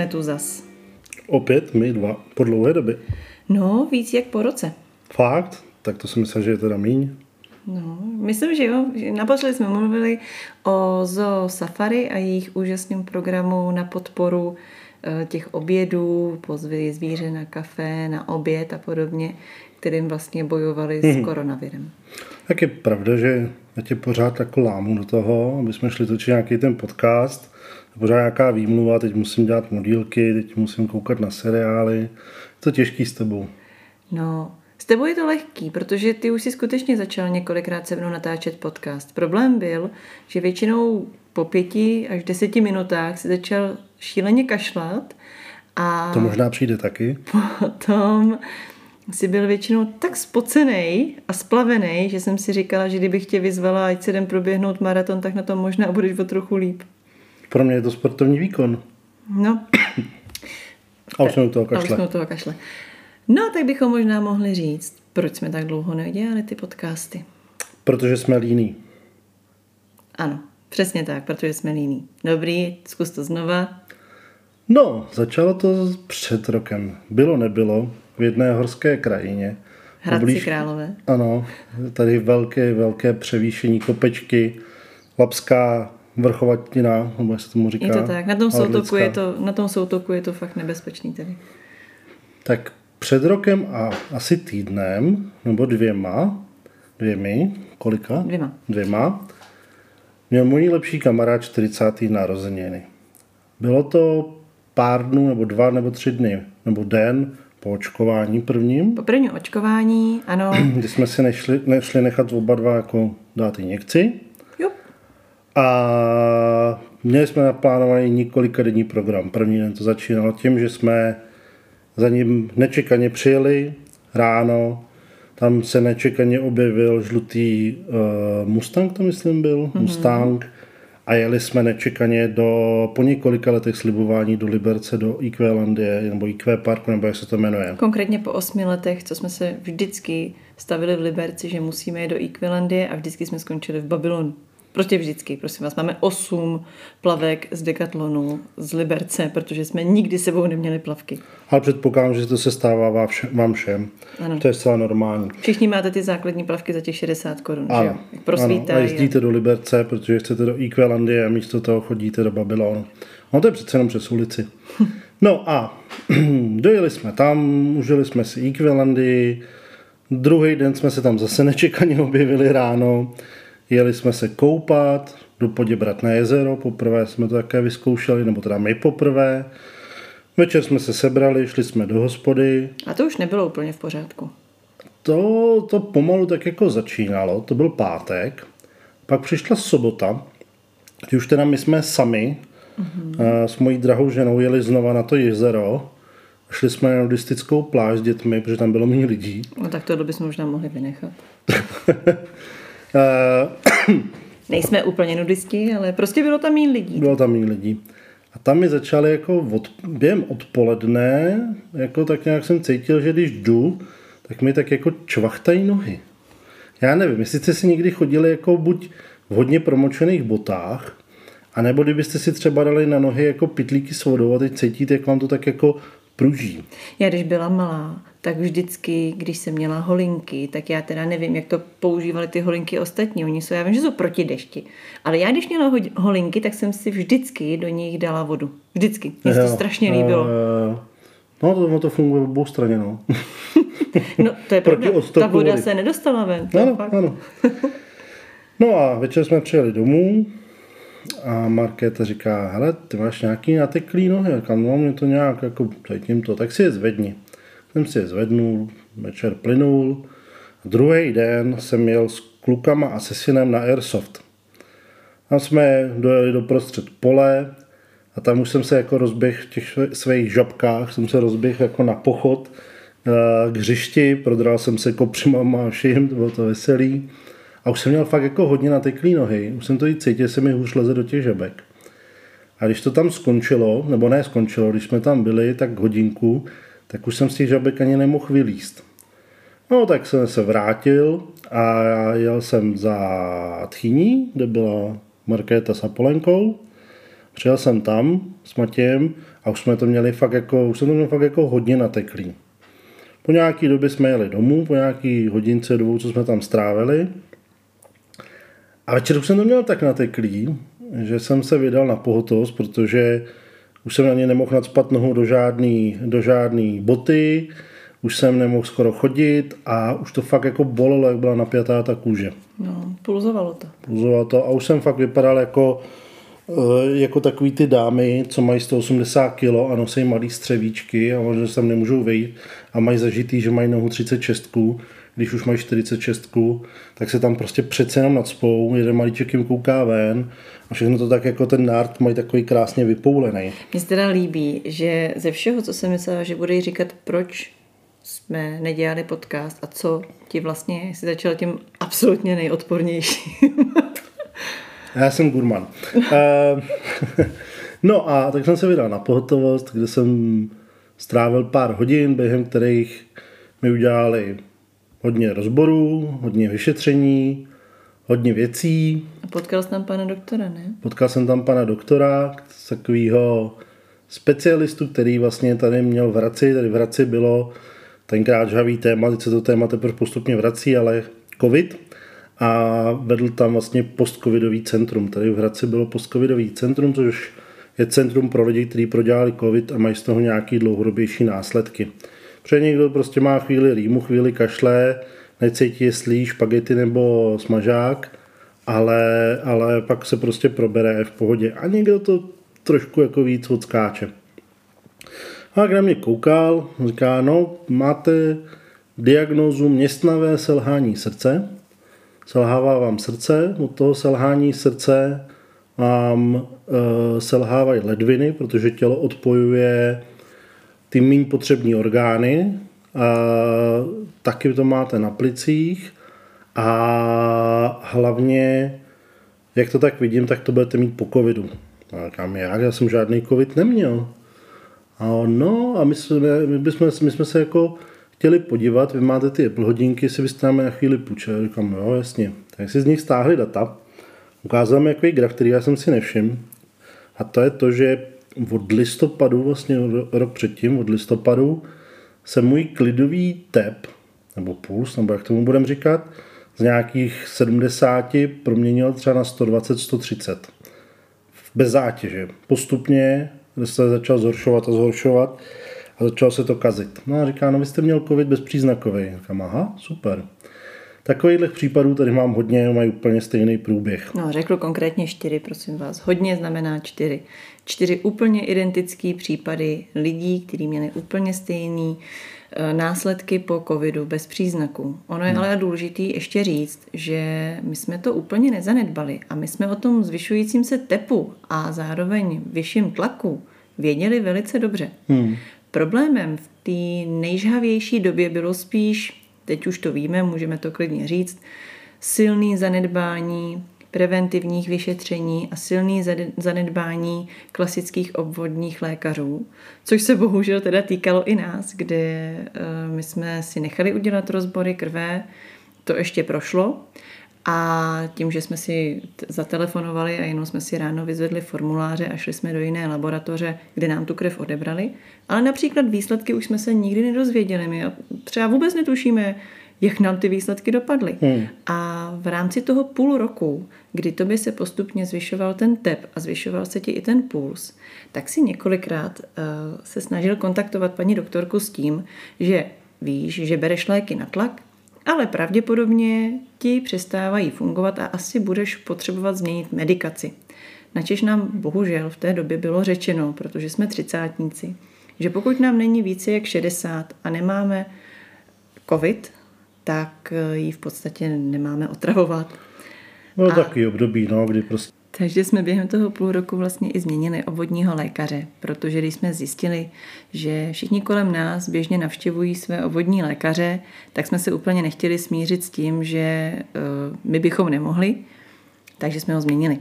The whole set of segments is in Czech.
Jsme tu zas. Opět my dva, po dlouhé době. No, víc jak po roce. Fakt? Tak to si myslím, že je teda míň. No, myslím, že jo. Naposledy jsme mluvili o Zoo Safari a jejich úžasném programu na podporu eh, těch obědů, pozvili zvíře na kafe, na oběd a podobně, kterým vlastně bojovali s koronavirem. Tak je pravda, že já tě pořád jako lámu do toho, aby jsme šli točit nějaký ten podcast. Pořád nějaká výmluva, teď musím dělat modílky, teď musím koukat na seriály. Je to těžký s tebou. No, s tebou je to lehký, protože ty už si skutečně začal několikrát se mnou natáčet podcast. Problém byl, že většinou po pěti až deseti minutách si začal šíleně kašlat a To možná přijde taky. potom si byl většinou tak spocený a splavený, že jsem si říkala, že kdybych tě vyzvala, ať se jdem proběhnout maraton, tak na tom možná budeš o trochu líp. Pro mě je to sportovní výkon. No, A už jsem u toho a už jsme kašle. u toho kašle. No, tak bychom možná mohli říct, proč jsme tak dlouho nedělali ty podcasty. Protože jsme líní. Ano, přesně tak, protože jsme líní. Dobrý, zkus to znova. No, začalo to před rokem. Bylo, nebylo. V jedné horské krajině. Hradci Poblíž- Králové. Ano, tady velké, velké převýšení kopečky, Lapská vrchovatina, nebo jak se tomu říká. Je to tak, na tom, soutoku je to, na tom soutoku je to fakt nebezpečný tedy. Tak před rokem a asi týdnem, nebo dvěma, dvěmi, kolika? Dvěma. Dvěma, měl můj lepší kamarád 40. narozeniny. Bylo to pár dnů, nebo dva, nebo tři dny, nebo den po očkování prvním, Po prvním očkování, ano, kdy jsme si nešli, nešli nechat oba dva jako dát injekci. A měli jsme naplánovaný několika denní program. První den to začínalo tím, že jsme za ním nečekaně přijeli ráno. Tam se nečekaně objevil žlutý uh, Mustang, to myslím byl, mm-hmm. Mustang. A jeli jsme nečekaně do, po několika letech slibování do Liberce, do IQ Landie, nebo IQ Parku, nebo jak se to jmenuje. konkrétně po osmi letech, co jsme se vždycky stavili v Liberci, že musíme jít do Equilandie a vždycky jsme skončili v Babylonu. Prostě vždycky, prosím vás. Máme osm plavek z Decathlonu, z Liberce, protože jsme nikdy sebou neměli plavky. Ale předpokládám, že to se stává vám všem. Vám všem. Ano. To je zcela normální. Všichni máte ty základní plavky za těch 60 korun, že jo? Ano, ano, a jezdíte do Liberce, protože chcete do Equilandie a místo toho chodíte do Babylonu. No to je přece jenom přes ulici. No a dojeli jsme tam, užili jsme si Equilandii, druhý den jsme se tam zase nečekaně objevili ráno, jeli jsme se koupat, do Poděbrat na jezero, poprvé jsme to také vyzkoušeli, nebo teda my poprvé. Večer jsme se sebrali, šli jsme do hospody, A to už nebylo úplně v pořádku. to, to pomalu tak jako začínalo, to byl pátek, pak přišla sobota, kdy už teda my jsme sami mm-hmm. s mojí drahou ženou jeli znova na to jezero, šli jsme na nudistickou pláž s dětmi, protože tam bylo méně lidí. No tak tohle bychom možná mohli vynechat. Eh, Nejsme úplně nudisti, ale prostě bylo tam méně lidí. Bylo tam méně lidí. A tam mi začaly jako od, během odpoledne, jako tak nějak jsem cítil, že když jdu, tak mi tak jako čvachtají nohy. Já nevím, jestli jste si někdy chodili jako buď v hodně promočených botách, a nebo kdybyste si třeba dali na nohy jako pitlíky s vodou a teď cítíte, jak vám to tak jako pruží. Já když byla malá, tak vždycky, když jsem měla holinky, tak já teda nevím, jak to používali ty holinky ostatní. Oni jsou, já vím, že jsou proti dešti. Ale já, když měla ho- holinky, tak jsem si vždycky do nich dala vodu. Vždycky. Mně se to strašně líbilo. eh, No, to, to funguje obou straně, no. No, to je proti pravda. Ta voda vody. se nedostala ven. Ano, fakt. ano. No a večer jsme přijeli domů a Markéta říká, hele, ty máš nějaký nateklý nohy. Já říkám, no, mě to nějak, jako cítím to, tak si je zvedni. Jsem si je zvednul, večer plynul. Druhý den jsem jel s klukama a se synem na Airsoft. Tam jsme dojeli do prostřed pole a tam už jsem se jako rozběh v těch svých žabkách, jsem se rozběh jako na pochod eh, k hřišti, prodral jsem se kopřima a vším, to bylo to veselý. A už jsem měl fakt jako hodně nateklý nohy, už jsem to i cítil, že se mi hůř leze do těch žabek. A když to tam skončilo, nebo ne skončilo, když jsme tam byli tak hodinku, tak už jsem těch žabek ani nemohl vylíst. No tak jsem se vrátil a jel jsem za Tchyní, kde byla Markéta s Apolenkou Přijel jsem tam s Matějem a už jsme to měli fakt jako, už jsme to měli fakt jako hodně nateklý. Po nějaký době jsme jeli domů, po nějaký hodince dvou, co jsme tam strávili. A večer už jsem to měl tak nateklý, že jsem se vydal na pohotovost, protože už jsem na ně nemohl nadspat nohu do žádný, do žádný boty, už jsem nemohl skoro chodit a už to fakt jako bolelo, jak byla napjatá ta kůže. No, pulzovalo to. Pulzovalo to a už jsem fakt vypadal jako, eh, jako takový ty dámy, co mají 180 kg a nosí malý střevíčky a možná sem nemůžou vejít a mají zažitý, že mají nohu 36 když už mají 46, tak se tam prostě přece jenom nadspou, jeden malíček jim kouká ven a všechno to tak jako ten nárt mají takový krásně vypoulený. Mně se teda líbí, že ze všeho, co jsem myslela, že bude říkat, proč jsme nedělali podcast a co ti vlastně jsi začal tím absolutně nejodpornějším. Já jsem gurman. no a tak jsem se vydal na pohotovost, kde jsem strávil pár hodin, během kterých mi udělali hodně rozborů, hodně vyšetření, hodně věcí. A potkal jsem tam pana doktora, ne? Potkal jsem tam pana doktora, takového specialistu, který vlastně tady měl v Hradci. Tady v Hradci bylo tenkrát žhavý téma, teď se to téma teprve postupně vrací, ale covid a vedl tam vlastně postcovidový centrum. Tady v Hradci bylo postcovidový centrum, což je centrum pro lidi, kteří prodělali covid a mají z toho nějaký dlouhodobější následky. Protože někdo prostě má chvíli rýmu, chvíli kašle, necítí, jestli špagety nebo smažák, ale, ale pak se prostě probere v pohodě. A někdo to trošku jako víc odskáče. A jak na mě koukal, říká, no, máte diagnózu městnavé selhání srdce, selhává vám srdce, od toho selhání srdce vám e, selhávají ledviny, protože tělo odpojuje ty méně potřební orgány, a taky to máte na plicích a hlavně, jak to tak vidím, tak to budete mít po covidu. A říkám, jak? Já jsem žádný covid neměl. A no, a my jsme, my, bychom, my jsme se jako chtěli podívat, vy máte ty Apple hodinky, si byste nám na chvíli půjčili. Říkám, jo, jasně. Tak si z nich stáhli data. Ukázal mi takový graf, který já jsem si nevšiml. A to je to, že od listopadu, vlastně rok předtím, od listopadu, se můj klidový tep, nebo puls, nebo jak tomu budeme říkat, z nějakých 70 proměnil třeba na 120-130. Bez zátěže. Postupně se začal zhoršovat a zhoršovat a začalo se to kazit. No a říká, no vy jste měl covid bezpříznakový. Říkám, aha, super. Takovýchhle případů tady mám hodně, mají úplně stejný průběh. No, řekl konkrétně čtyři, prosím vás. Hodně znamená čtyři. Čtyři úplně identické případy lidí, kteří měli úplně stejný eh, následky po covidu bez příznaků. Ono je hmm. ale důležité ještě říct, že my jsme to úplně nezanedbali a my jsme o tom zvyšujícím se tepu a zároveň vyšším tlaku věděli velice dobře. Hmm. Problémem v té nejžhavější době bylo spíš, teď už to víme, můžeme to klidně říct, silný zanedbání preventivních vyšetření a silný zanedbání klasických obvodních lékařů, což se bohužel teda týkalo i nás, kde eh, my jsme si nechali udělat rozbory krve, to ještě prošlo, a tím, že jsme si zatelefonovali a jenom jsme si ráno vyzvedli formuláře a šli jsme do jiné laboratoře, kde nám tu krev odebrali, ale například výsledky už jsme se nikdy nedozvěděli. My třeba vůbec netušíme, jak nám ty výsledky dopadly. Hmm. A v rámci toho půl roku, kdy tobě se postupně zvyšoval ten tep a zvyšoval se ti i ten puls, tak si několikrát uh, se snažil kontaktovat paní doktorku s tím, že víš, že bereš léky na tlak, ale pravděpodobně ti přestávají fungovat a asi budeš potřebovat změnit medikaci. Načež nám bohužel v té době bylo řečeno, protože jsme třicátníci, že pokud nám není více jak 60 a nemáme covid, tak ji v podstatě nemáme otravovat. No a takový období, no, kdy prostě... Takže jsme během toho půl roku vlastně i změnili obvodního lékaře, protože když jsme zjistili, že všichni kolem nás běžně navštěvují své obvodní lékaře, tak jsme se úplně nechtěli smířit s tím, že uh, my bychom nemohli, takže jsme ho změnili.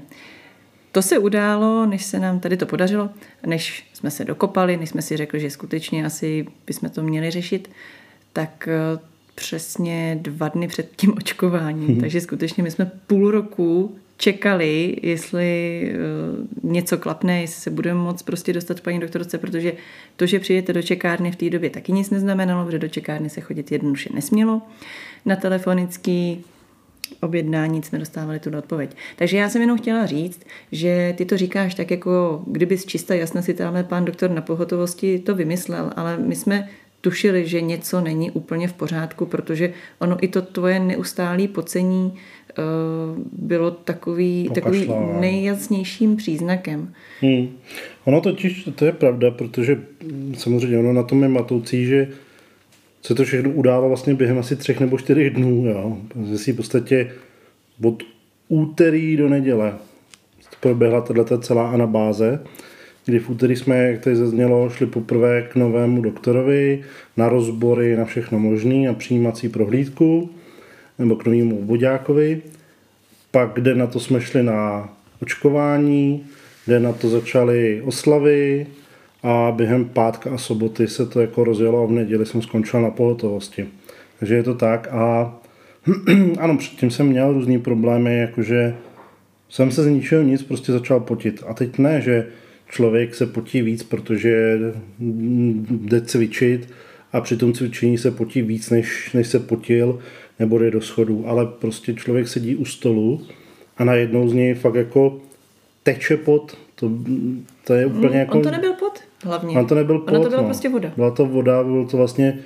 To se událo, než se nám tady to podařilo, než jsme se dokopali, než jsme si řekli, že skutečně asi bychom to měli řešit, tak přesně dva dny před tím očkováním. Hmm. Takže skutečně my jsme půl roku čekali, jestli uh, něco klapne, jestli se budeme moct prostě dostat k paní doktorce, protože to, že přijdete do čekárny v té době, taky nic neznamenalo, protože do čekárny se chodit jednoduše nesmělo. Na telefonický objednání jsme dostávali tu odpověď. Takže já jsem jenom chtěla říct, že ty to říkáš tak jako, kdyby z čista jasna si tamhle pán doktor na pohotovosti to vymyslel, ale my jsme tušili, že něco není úplně v pořádku, protože ono i to tvoje neustálé pocení uh, bylo takový, takový nejjasnějším příznakem. Hmm. Ono totiž, to je pravda, protože samozřejmě ono na tom je matoucí, že se to všechno udává vlastně během asi třech nebo čtyřech dnů. Jo. Že si v podstatě od úterý do neděle proběhla tato celá anabáze, kdy v úterý jsme, jak tady zaznělo, šli poprvé k novému doktorovi na rozbory, na všechno možné, na přijímací prohlídku nebo k novému obvodákovi. Pak den na to jsme šli na očkování, den na to začaly oslavy, a během pátka a soboty se to jako rozjelo a v neděli jsem skončil na pohotovosti. Takže je to tak a ano, předtím jsem měl různý problémy, jakože jsem se z ničeho nic prostě začal potit. A teď ne, že člověk se potí víc, protože jde cvičit a při tom cvičení se potí víc, než, než se potil nebo jde do schodu, ale prostě člověk sedí u stolu a najednou z něj fakt jako teče pot, to, to je úplně hmm, jako... On to nebyl pot? Hlavně. On to nebyl pot, ono to byla no. prostě voda. Byla to voda, byl to vlastně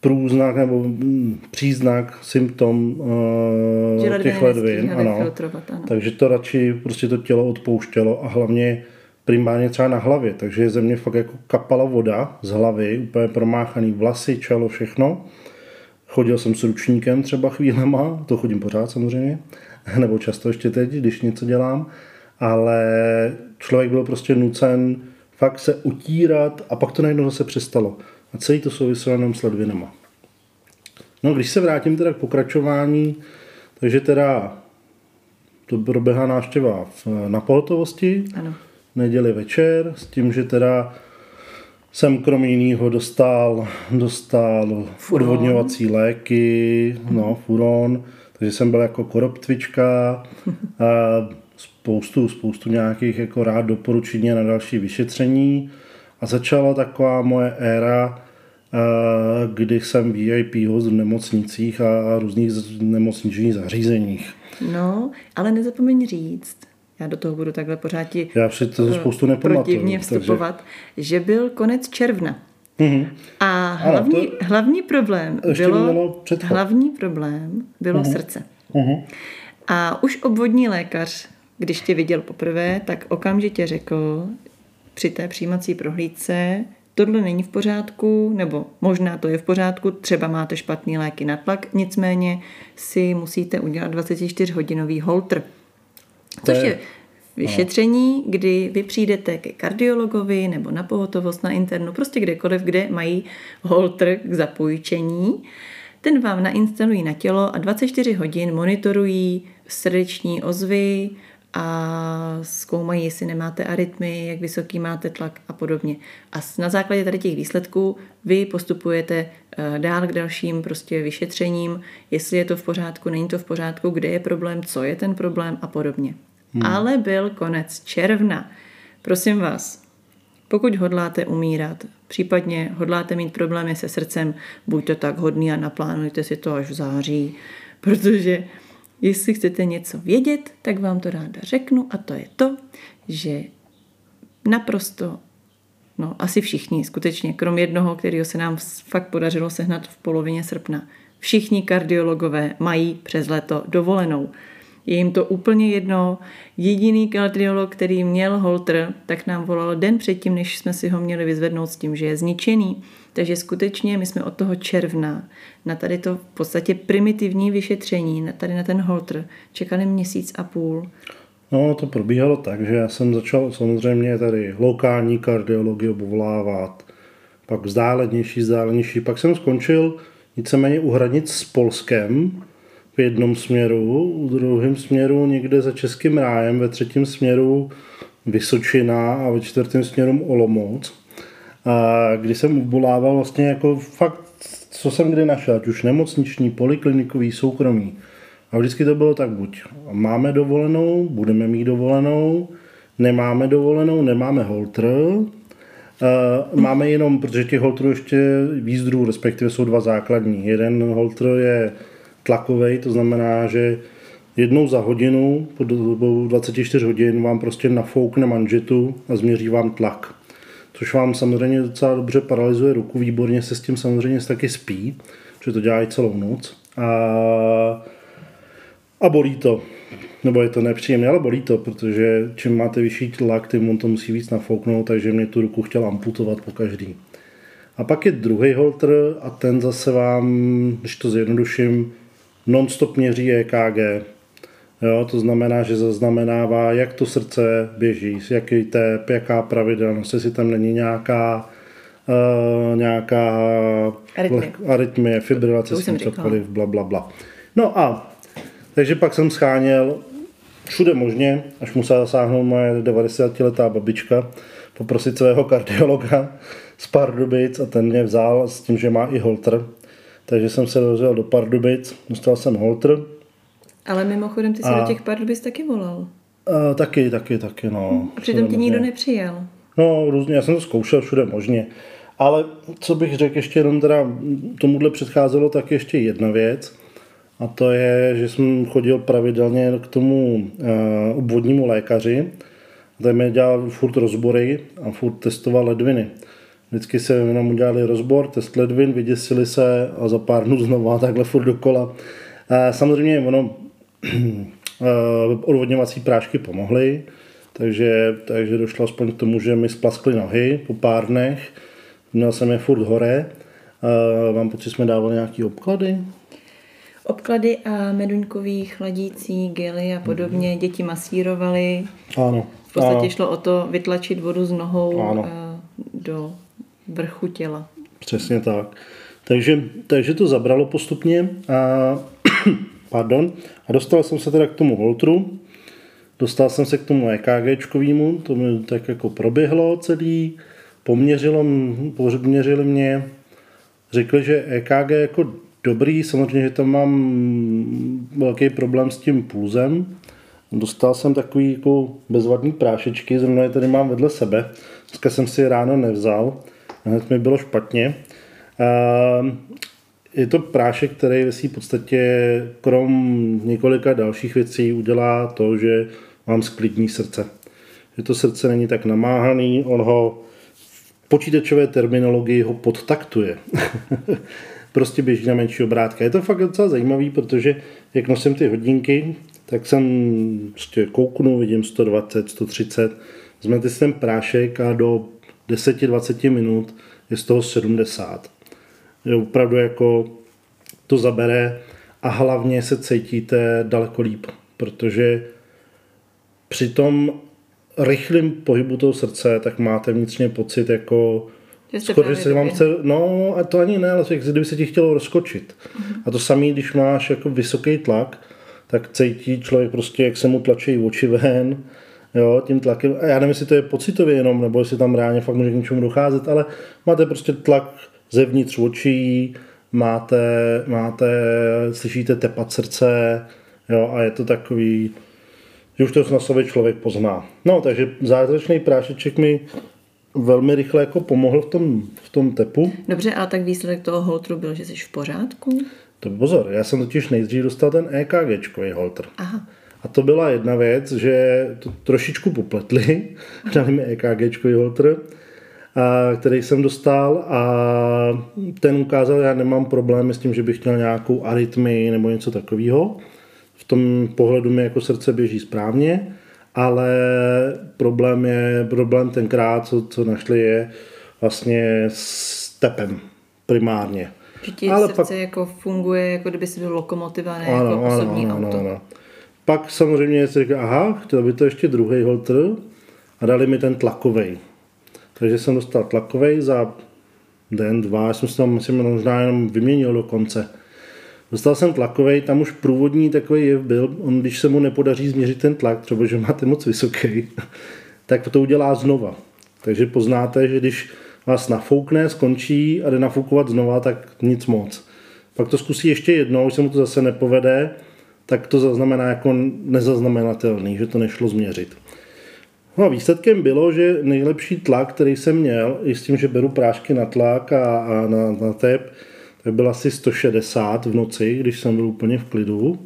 průznak nebo mm, příznak, symptom uh, těch ledvin. Ano. Ano. Takže to radši prostě to tělo odpouštělo a hlavně primárně třeba na hlavě. Takže ze mě fakt jako kapala voda z hlavy, úplně promáchaný vlasy, čelo, všechno. Chodil jsem s ručníkem třeba chvílema, to chodím pořád samozřejmě, nebo často ještě teď, když něco dělám, ale člověk byl prostě nucen fakt se utírat a pak to najednou zase přestalo. A celý to souviselo jenom s ledvinama. No, když se vrátím teda k pokračování, takže teda to proběhla návštěva na pohotovosti, ano. Neděli večer, s tím, že teda jsem krom jiného dostal, dostal furon. odvodňovací léky, no, furon, takže jsem byl jako koroptvička. spoustu, spoustu nějakých jako rád doporučení na další vyšetření a začala taková moje éra, eh, kdy jsem VIP host v nemocnicích a různých nemocničních zařízeních. No, ale nezapomeň říct, já do toho budu takhle pořád ti já to spoustu nepamatuju, protivně vstupovat, takže... že byl konec června. Mm-hmm. A hlavní, ano, to... hlavní problém bylo, hlavní problém bylo mm-hmm. srdce. Mm-hmm. A už obvodní lékař když tě viděl poprvé, tak okamžitě řekl při té přijímací prohlídce, tohle není v pořádku, nebo možná to je v pořádku, třeba máte špatný léky na tlak, nicméně si musíte udělat 24-hodinový holtr. Což je vyšetření, kdy vy přijdete ke kardiologovi nebo na pohotovost na internu, prostě kdekoliv, kde mají holtr k zapůjčení. Ten vám nainstalují na tělo a 24 hodin monitorují srdeční ozvy, a zkoumají, jestli nemáte arytmy, jak vysoký máte tlak a podobně. A na základě tady těch výsledků vy postupujete eh, dál k dalším prostě vyšetřením, jestli je to v pořádku, není to v pořádku, kde je problém, co je ten problém a podobně. Hmm. Ale byl konec června. Prosím vás, pokud hodláte umírat, případně hodláte mít problémy se srdcem, buďte tak hodný a naplánujte si to až v září, protože Jestli chcete něco vědět, tak vám to ráda řeknu a to je to, že naprosto, no asi všichni, skutečně, krom jednoho, kterého se nám fakt podařilo sehnat v polovině srpna, všichni kardiologové mají přes léto dovolenou. Je jim to úplně jedno. Jediný kardiolog, který měl holtr, tak nám volal den předtím, než jsme si ho měli vyzvednout s tím, že je zničený. Takže skutečně my jsme od toho června na tady to v podstatě primitivní vyšetření, na tady na ten holtr, čekali měsíc a půl. No, to probíhalo tak, že já jsem začal samozřejmě tady lokální kardiologii obvolávat, pak vzdálenější, vzdálenější, pak jsem skončil víceméně u hranic s Polskem, v jednom směru, v druhém směru někde za Českým rájem, ve třetím směru Vysočina a ve čtvrtém směru Olomouc. A kdy jsem ubolával vlastně jako fakt, co jsem kdy našel, ať už nemocniční, poliklinikový, soukromý. A vždycky to bylo tak buď máme dovolenou, budeme mít dovolenou, nemáme dovolenou, nemáme holtr, máme jenom, protože těch holtrů ještě víc druhů, respektive jsou dva základní. Jeden holtr je tlakový, to znamená, že jednou za hodinu, po dobu 24 hodin, vám prostě nafoukne manžetu a změří vám tlak. Což vám samozřejmě docela dobře paralyzuje ruku, výborně se s tím samozřejmě taky spí, protože to dělají celou noc. A, a bolí to. Nebo je to nepříjemné, ale bolí to, protože čím máte vyšší tlak, tím on to musí víc nafouknout, takže mě tu ruku chtěl amputovat po každý. A pak je druhý holter a ten zase vám, když to zjednoduším, non-stop měří EKG. Jo, to znamená, že zaznamenává, jak to srdce běží, jaký tep, jaká pravidelnost, jestli tam není nějaká uh, nějaká Arytmie, arytmie fibrilace, s tím cokoliv, bla, bla, bla. No a takže pak jsem scháněl všude možně, až musela zasáhnout moje 90-letá babička, poprosit svého kardiologa z Pardubic a ten mě vzal s tím, že má i holter. Takže jsem se dozvěl do Pardubic, dostal jsem holter. Ale mimochodem ty jsi a... do těch Pardubic taky volal. A, taky, taky, taky, no. A přitom ti nikdo nepřijal. No, různě, já jsem to zkoušel všude možně. Ale co bych řekl ještě jenom teda, tomuhle předcházelo tak ještě jedna věc. A to je, že jsem chodil pravidelně k tomu uh, obvodnímu lékaři. Ten mi dělal furt rozbory a furt testoval ledviny. Vždycky se jenom udělali rozbor, test ledvin, vyděsili se a za pár dnů znovu a takhle furt dokola. Uh, samozřejmě ono, uh, odvodňovací prášky pomohly, takže, takže došlo aspoň k tomu, že mi splaskly nohy po pár dnech. Měl jsem je furt hore. Uh, vám pocit, jsme dávali nějaké obklady? obklady a meduňkový chladící gely a podobně. Mhm. Děti masírovaly. Ano. V podstatě ano. šlo o to vytlačit vodu z nohou ano. Eh, do vrchu těla. Přesně tak. Takže, takže to zabralo postupně a, pardon, a dostal jsem se teda k tomu Voltru, dostal jsem se k tomu EKGčkovému, to mi tak jako proběhlo celý, poměřilo, poměřili mě, řekli, že EKG jako dobrý, samozřejmě, že tam mám velký problém s tím pulzem. Dostal jsem takový jako bezvadný prášečky, zrovna je tady mám vedle sebe. Dneska jsem si je ráno nevzal, hned mi bylo špatně. Je to prášek, který ve v podstatě krom několika dalších věcí udělá to, že mám sklidní srdce. Že to srdce není tak namáhaný, on ho v počítačové terminologii ho podtaktuje. prostě běží na menší obrátka. Je to fakt docela zajímavý, protože jak nosím ty hodinky, tak jsem prostě kouknu, vidím 120, 130, vezmete si ten prášek a do 10-20 minut je z toho 70. Je opravdu jako to zabere a hlavně se cítíte daleko líp, protože při tom rychlém pohybu toho srdce, tak máte vnitřně pocit jako Skoro, že se vám chce, no a to ani ne, ale kdyby se ti chtělo rozkočit. Uh-huh. A to samé, když máš jako vysoký tlak, tak cítí člověk prostě, jak se mu tlačí oči ven, jo, tím tlakem. A já nevím, jestli to je pocitově jenom, nebo jestli tam reálně fakt může k něčemu docházet, ale máte prostě tlak zevnitř očí, máte, máte, slyšíte tepat srdce, jo, a je to takový, že už to na sobě člověk pozná. No, takže zázračný prášeček mi velmi rychle jako pomohl v tom, v tom tepu. Dobře, a tak výsledek toho holtru byl, že jsi v pořádku? To pozor, já jsem totiž nejdřív dostal ten EKGčkový holtr. Aha. A to byla jedna věc, že to trošičku popletli, dali mi EKGčkový holtr, a, který jsem dostal a ten ukázal, já nemám problémy s tím, že bych měl nějakou arytmii nebo něco takového. V tom pohledu mi jako srdce běží správně ale problém je, problém tenkrát, co, co našli, je vlastně s tepem primárně. Že ti ale srdce pak... jako funguje, jako kdyby si byl lokomotiva, ne ano, jako osobní ano, auto. Ano, ano. Pak samozřejmě si řekl, aha, chtěl by to ještě druhý holtr a dali mi ten tlakový. Takže jsem dostal tlakový za den, dva, já jsem si tam myslím, možná jenom vyměnil do konce. Dostal jsem tlakový, tam už průvodní takový jev byl, on když se mu nepodaří změřit ten tlak, třeba že máte moc vysoký, tak to udělá znova. Takže poznáte, že když vás nafoukne, skončí a jde nafoukovat znova, tak nic moc. Pak to zkusí ještě jednou, když se mu to zase nepovede, tak to zaznamená jako nezaznamenatelný, že to nešlo změřit. No a výsledkem bylo, že nejlepší tlak, který jsem měl, i s tím, že beru prášky na tlak a, a na, na tep, tak byl asi 160 v noci, když jsem byl úplně v klidu.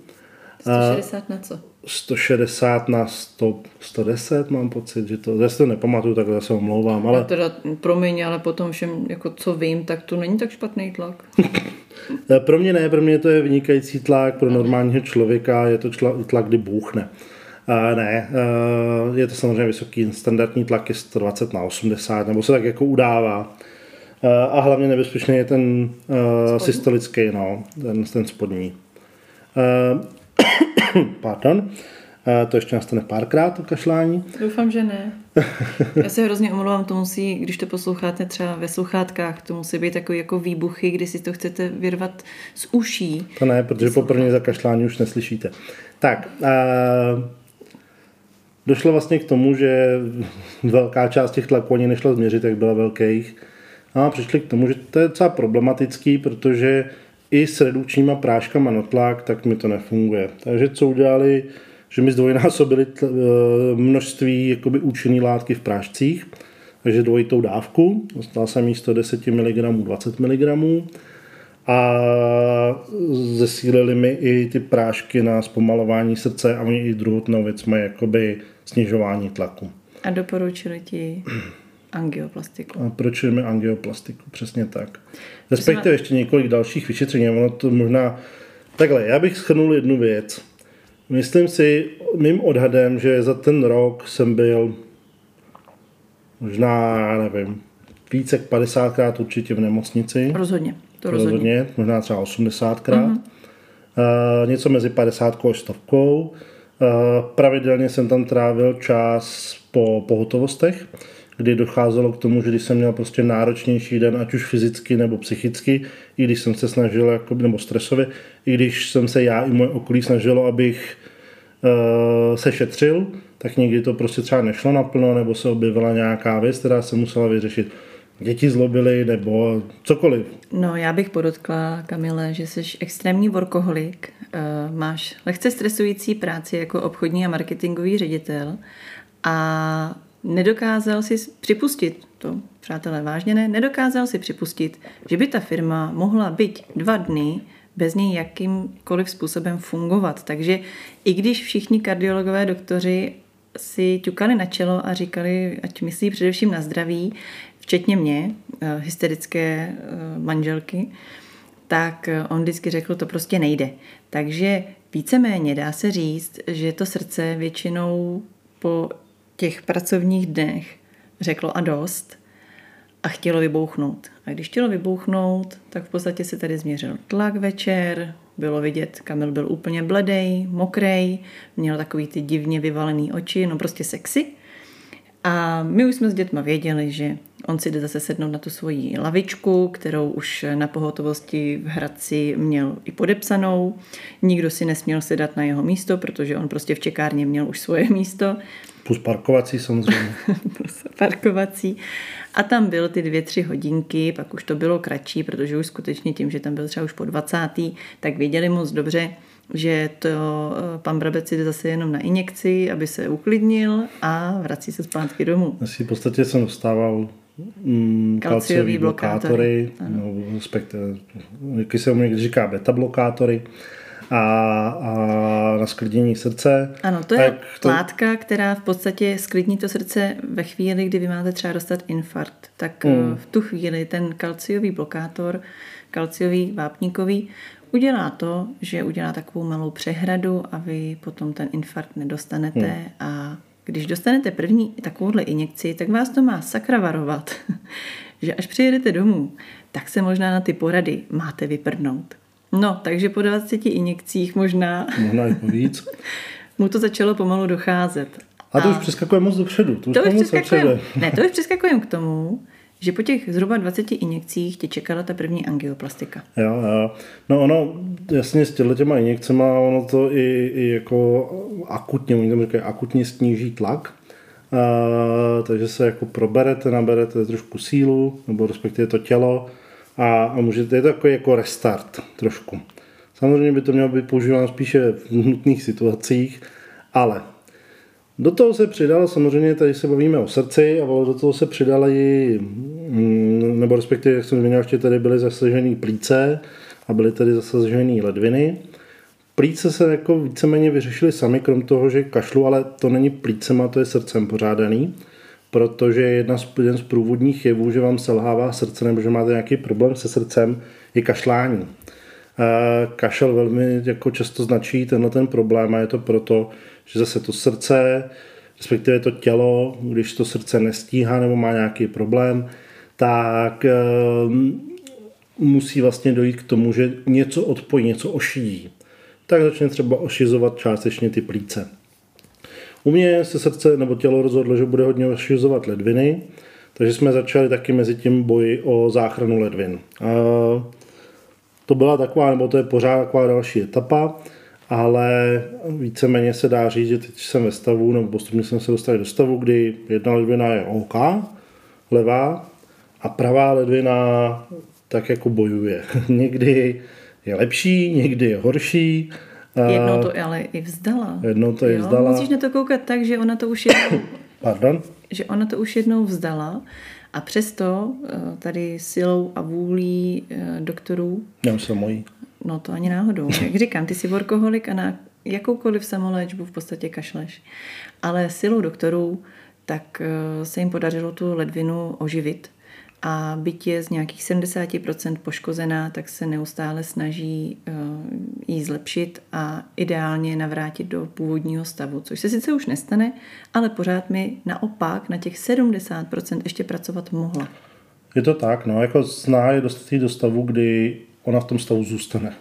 160 na co? 160 na 100, 110 mám pocit, že to, zase to nepamatuju, tak se omlouvám, ale... Já teda, promiň, ale potom všem, jako co vím, tak to není tak špatný tlak. pro mě ne, pro mě to je vynikající tlak, pro normálního člověka je to tlak, kdy bůchne. Uh, ne, uh, je to samozřejmě vysoký, standardní tlak je 120 na 80, nebo se tak jako udává. Uh, a hlavně nebezpečný je ten uh, systolický, no, ten, ten spodní. Uh, pardon. To ještě nastane párkrát, to kašlání. Doufám, že ne. Já se hrozně omlouvám, to musí, když to posloucháte třeba ve sluchátkách, to musí být takový jako výbuchy, kdy si to chcete vyrvat z uší. To ne, protože po první zakašlání už neslyšíte. Tak, a došlo vlastně k tomu, že velká část těch tlaků ani nešla změřit, jak byla velkých. A přišli k tomu, že to je docela problematický, protože i s redukčníma práškama na tlak, tak mi to nefunguje. Takže co udělali, že mi zdvojnásobili eh, množství jakoby účinné látky v prášcích, takže dvojitou dávku, dostal jsem místo 10 mg 20 mg a zesílili mi i ty prášky na zpomalování srdce a oni i druhotnou věc mají jakoby snižování tlaku. A doporučili ti angioplastiku. A proč mi angioplastiku, přesně tak. Respektive ještě několik dalších vyšetření, ono to možná... Takhle, já bych schrnul jednu věc. Myslím si, mým odhadem, že za ten rok jsem byl možná, nevím, více jak 50krát určitě v nemocnici. Rozhodně, to rozhodně. rozhodně možná třeba 80krát. Uh-huh. Uh, něco mezi 50 a stovkou. Uh, pravidelně jsem tam trávil čas po pohotovostech kdy docházelo k tomu, že když jsem měl prostě náročnější den, ať už fyzicky nebo psychicky, i když jsem se snažil, jako, nebo stresově, i když jsem se já i moje okolí snažilo, abych uh, se šetřil, tak někdy to prostě třeba nešlo naplno, nebo se objevila nějaká věc, která se musela vyřešit. Děti zlobily nebo cokoliv. No, já bych podotkla, Kamile, že jsi extrémní workoholik, uh, máš lehce stresující práci jako obchodní a marketingový ředitel a nedokázal si připustit, to přátelé vážně ne, nedokázal si připustit, že by ta firma mohla být dva dny bez něj jakýmkoliv způsobem fungovat. Takže i když všichni kardiologové doktoři si ťukali na čelo a říkali, ať myslí především na zdraví, včetně mě, eh, hysterické eh, manželky, tak eh, on vždycky řekl, to prostě nejde. Takže víceméně dá se říct, že to srdce většinou po těch pracovních dnech řeklo a dost a chtělo vybouchnout. A když chtělo vybouchnout, tak v podstatě se tady změřil tlak večer, bylo vidět, Kamil byl úplně bledej, mokrej, měl takový ty divně vyvalený oči, no prostě sexy. A my už jsme s dětma věděli, že on si jde zase sednout na tu svoji lavičku, kterou už na pohotovosti v Hradci měl i podepsanou. Nikdo si nesměl sedat na jeho místo, protože on prostě v čekárně měl už svoje místo. Plus parkovací samozřejmě. Plus parkovací. A tam byl ty dvě, tři hodinky, pak už to bylo kratší, protože už skutečně tím, že tam byl třeba už po 20. tak věděli moc dobře, že to eh, pan Brabec jde zase jenom na injekci, aby se uklidnil a vrací se zpátky domů. Asi v podstatě jsem dostával mm, kalciový blokátory, blokátory no, respektive, jak se mu někdy říká, beta blokátory a, a na sklidnění srdce. Ano, to je to... látka, která v podstatě sklidní to srdce ve chvíli, kdy vy máte třeba dostat infarkt. Tak hmm. v tu chvíli ten kalciový blokátor, kalciový vápníkový, udělá to, že udělá takovou malou přehradu a vy potom ten infarkt nedostanete hmm. a když dostanete první takovouhle injekci, tak vás to má sakra varovat, že až přijedete domů, tak se možná na ty porady máte vyprdnout. No, takže po 20 injekcích možná. Možná i po víc. mu to začalo pomalu docházet. A to a už přeskakuje moc dopředu. To, už to už přeskakujeme. Ne, to už přeskakujeme k tomu, že po těch zhruba 20 injekcích tě čekala ta první angioplastika. Jo, jo. No ono, jasně s těma injekcemi, ono to i, i jako akutně, oni tam říkají, akutně sníží tlak, a, takže se jako proberete, naberete trošku sílu, nebo respektive to tělo, a, a můžete, je to jako, jako restart trošku. Samozřejmě by to mělo být používáno spíše v nutných situacích, ale do toho se přidalo, samozřejmě tady se bavíme o srdci, ale do toho se přidali, mm, nebo respektive, jak jsem zmínil, ještě tady byly zasažený plíce a byly tady zasažený ledviny. Plíce se jako víceméně vyřešily sami, krom toho, že kašlu, ale to není plícema, to je srdcem pořádaný, protože jedna z, jeden z průvodních jevů, že vám selhává srdce nebo že máte nějaký problém se srdcem, je kašlání. Kašel velmi jako často značí tenhle ten problém a je to proto, že zase to srdce, respektive to tělo, když to srdce nestíhá nebo má nějaký problém, tak ehm, musí vlastně dojít k tomu, že něco odpojí, něco ošidí. Tak začne třeba ošizovat částečně ty plíce. U mě se srdce nebo tělo rozhodlo, že bude hodně ošizovat ledviny, takže jsme začali taky mezi tím boji o záchranu ledvin. A to byla taková, nebo to je pořád taková další etapa, ale víceméně se dá říct, že teď jsem ve stavu, nebo postupně jsem se dostal do stavu, kdy jedna ledvina je OK, levá, a pravá ledvina tak jako bojuje. někdy je lepší, někdy je horší. Jednou to ale i vzdala. Jednou to je vzdala. Musíš na to koukat tak, že ona to už jednou, Pardon? že ona to už jednou vzdala a přesto eh, tady silou a vůlí eh, doktorů Nemyslím mojí. No to ani náhodou. Jak říkám, ty jsi workoholik a na jakoukoliv samoléčbu v podstatě kašleš. Ale silou doktorů tak eh, se jim podařilo tu ledvinu oživit a byť je z nějakých 70% poškozená, tak se neustále snaží uh, ji zlepšit a ideálně navrátit do původního stavu, což se sice už nestane, ale pořád mi naopak na těch 70% ještě pracovat mohla. Je to tak, no, jako sná je dostat do stavu, kdy ona v tom stavu zůstane.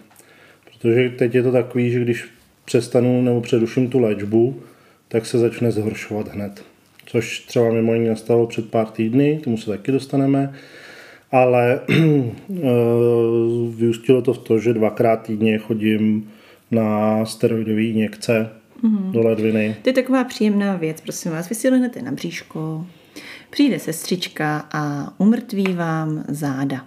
Protože teď je to takový, že když přestanu nebo přeruším tu léčbu, tak se začne zhoršovat hned. Což třeba mimo jiné nastalo před pár týdny, k tomu se taky dostaneme, ale eh, vyústilo to v to, že dvakrát týdně chodím na steroidové injekce mm-hmm. do ledviny. To je taková příjemná věc, prosím vás. Vy si lehnete na bříško, přijde sestřička a umrtví vám záda.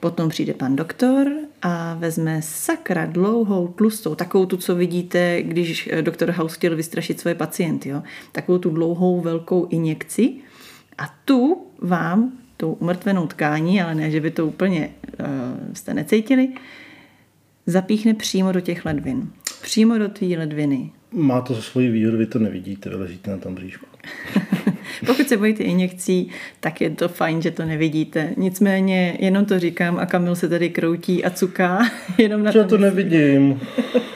Potom přijde pan doktor a vezme sakra dlouhou, tlustou, takovou tu, co vidíte, když eh, doktor House chtěl vystrašit svoje pacienty, jo? takovou tu dlouhou velkou injekci a tu vám, tou umrtvenou tkání, ale ne, že by to úplně uh, jste necítili, zapíchne přímo do těch ledvin. Přímo do té ledviny. Má to svoji výhodu, vy to nevidíte, vy ležíte na tom bříšku. Pokud se bojíte injekcí, tak je to fajn, že to nevidíte. Nicméně jenom to říkám a Kamil se tady kroutí a cuká. Jenom na Já to nevidím.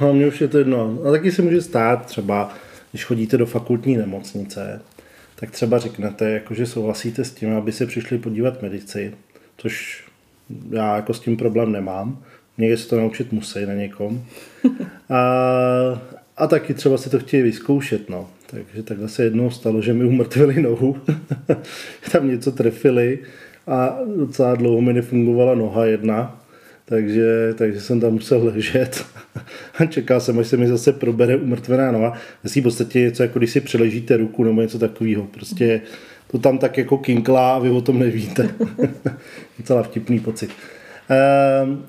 A mě už je to jedno. A taky se může stát třeba, když chodíte do fakultní nemocnice, tak třeba řeknete, jako, že souhlasíte s tím, aby se přišli podívat medici, což já jako s tím problém nemám. Někde se to naučit musí na někom. A, a taky třeba si to chtějí vyzkoušet. No. Takže takhle se jednou stalo, že mi umrtvili nohu. Tam něco trefili a docela dlouho mi nefungovala noha jedna. Takže, takže jsem tam musel ležet a čekal jsem, až se mi zase probere umrtvená noha. Vlastně v podstatě něco jako když si přeležíte ruku nebo něco takového. Prostě to tam tak jako kinklá a vy o tom nevíte. Docela vtipný pocit. Ehm,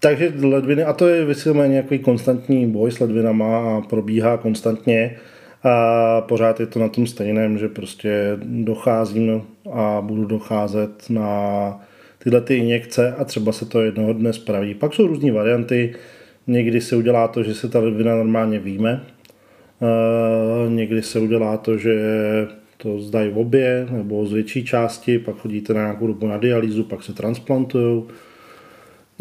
takže ledviny, a to je vysvětleně nějaký konstantní boj s ledvinama a probíhá konstantně. A pořád je to na tom stejném, že prostě docházím a budu docházet na tyhle ty injekce a třeba se to jednoho dne spraví. Pak jsou různé varianty, někdy se udělá to, že se ta ledvina normálně víme, někdy se udělá to, že to zdají v obě nebo z větší části, pak chodíte na nějakou dobu na dialýzu, pak se transplantují.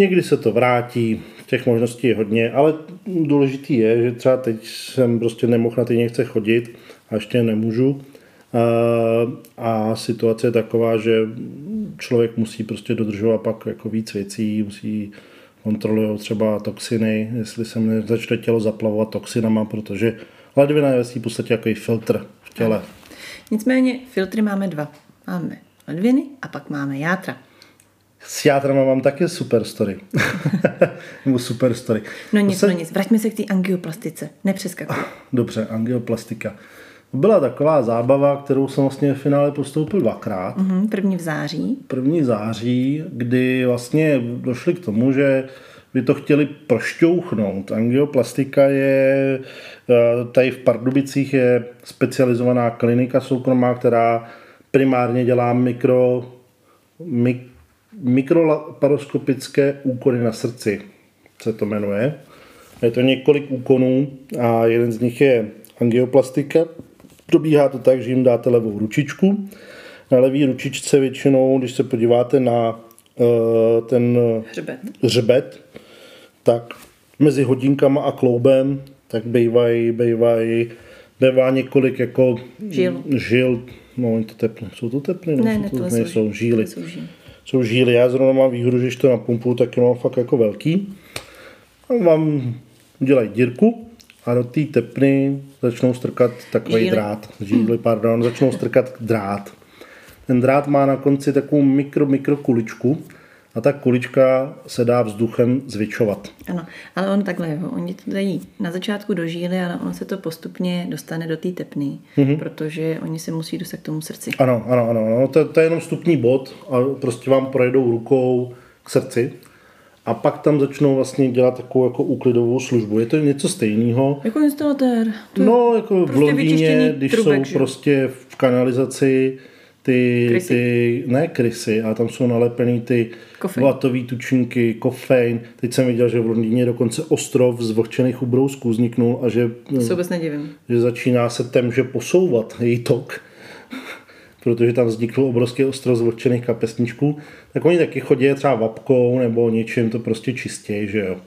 Někdy se to vrátí, těch možností je hodně, ale důležitý je, že třeba teď jsem prostě nemohl na ty injekce chodit a ještě nemůžu. A situace je taková, že člověk musí prostě dodržovat pak jako víc věcí, musí kontrolovat třeba toxiny, jestli se mi začne tělo zaplavovat toxinama, protože ledvina je v podstatě jako filtr v těle. Nicméně filtry máme dva. Máme ledviny a pak máme játra. S játrama mám taky super story. Nebo super story. No nic, se... no nic. Vraťme se k té angioplastice. Nepřeskakuj. Dobře, angioplastika. Byla taková zábava, kterou jsem vlastně v finále postoupil dvakrát. Mm-hmm, první v září. První září, kdy vlastně došli k tomu, že by to chtěli prošťouchnout. Angioplastika je, eh, tady v Pardubicích je specializovaná klinika soukromá, která primárně dělá mikro, mik, mikroparoskopické úkony na srdci, se to jmenuje. Je to několik úkonů a jeden z nich je angioplastika. Probíhá to tak, že jim dáte levou ručičku. Na levý ručičce většinou, když se podíváte na uh, ten Hřbet. hřbet, tak mezi hodinkama a kloubem, tak bývají, bývají, bývá několik jako Žil. žil no to tepny, jsou to tepny? Ne, jsou ne, to, to nejsou žíly. Jsou žíly. Jsou žíly, já zrovna mám výhodu, že když to napumpuju, tak je mám fakt jako velký. A vám udělají dírku a do té tepny začnou strkat takový Žíly. drát. Žíly, pardon, začnou strkat drát. Ten drát má na konci takovou mikro, mikro kuličku a ta kulička se dá vzduchem zvětšovat. Ano, ale on takhle, jo, oni to dají na začátku do žíly, ale on se to postupně dostane do té tepny, mm-hmm. protože oni se musí dostat k tomu srdci. Ano, ano, ano, ano. To, to je jenom vstupní bod a prostě vám projedou rukou k srdci a pak tam začnou vlastně dělat takovou jako úklidovou službu. Je to něco stejného. Jako instalatér. No, jako v prostě Londýně, vyčištění když trubek, jsou že prostě v kanalizaci ty, Krysy. ty, ne krysy, ale tam jsou nalepený ty Kofein. vatový tučinky, kofein. Teď jsem viděl, že v Londýně dokonce ostrov z vlhčených ubrousků vzniknul a že, se vůbec nedivím. že začíná se temže posouvat její tok, protože tam vznikl obrovský ostrov z vlhčených kapesníčků, tak oni taky chodí třeba vapkou nebo něčím to prostě čistěji, že jo.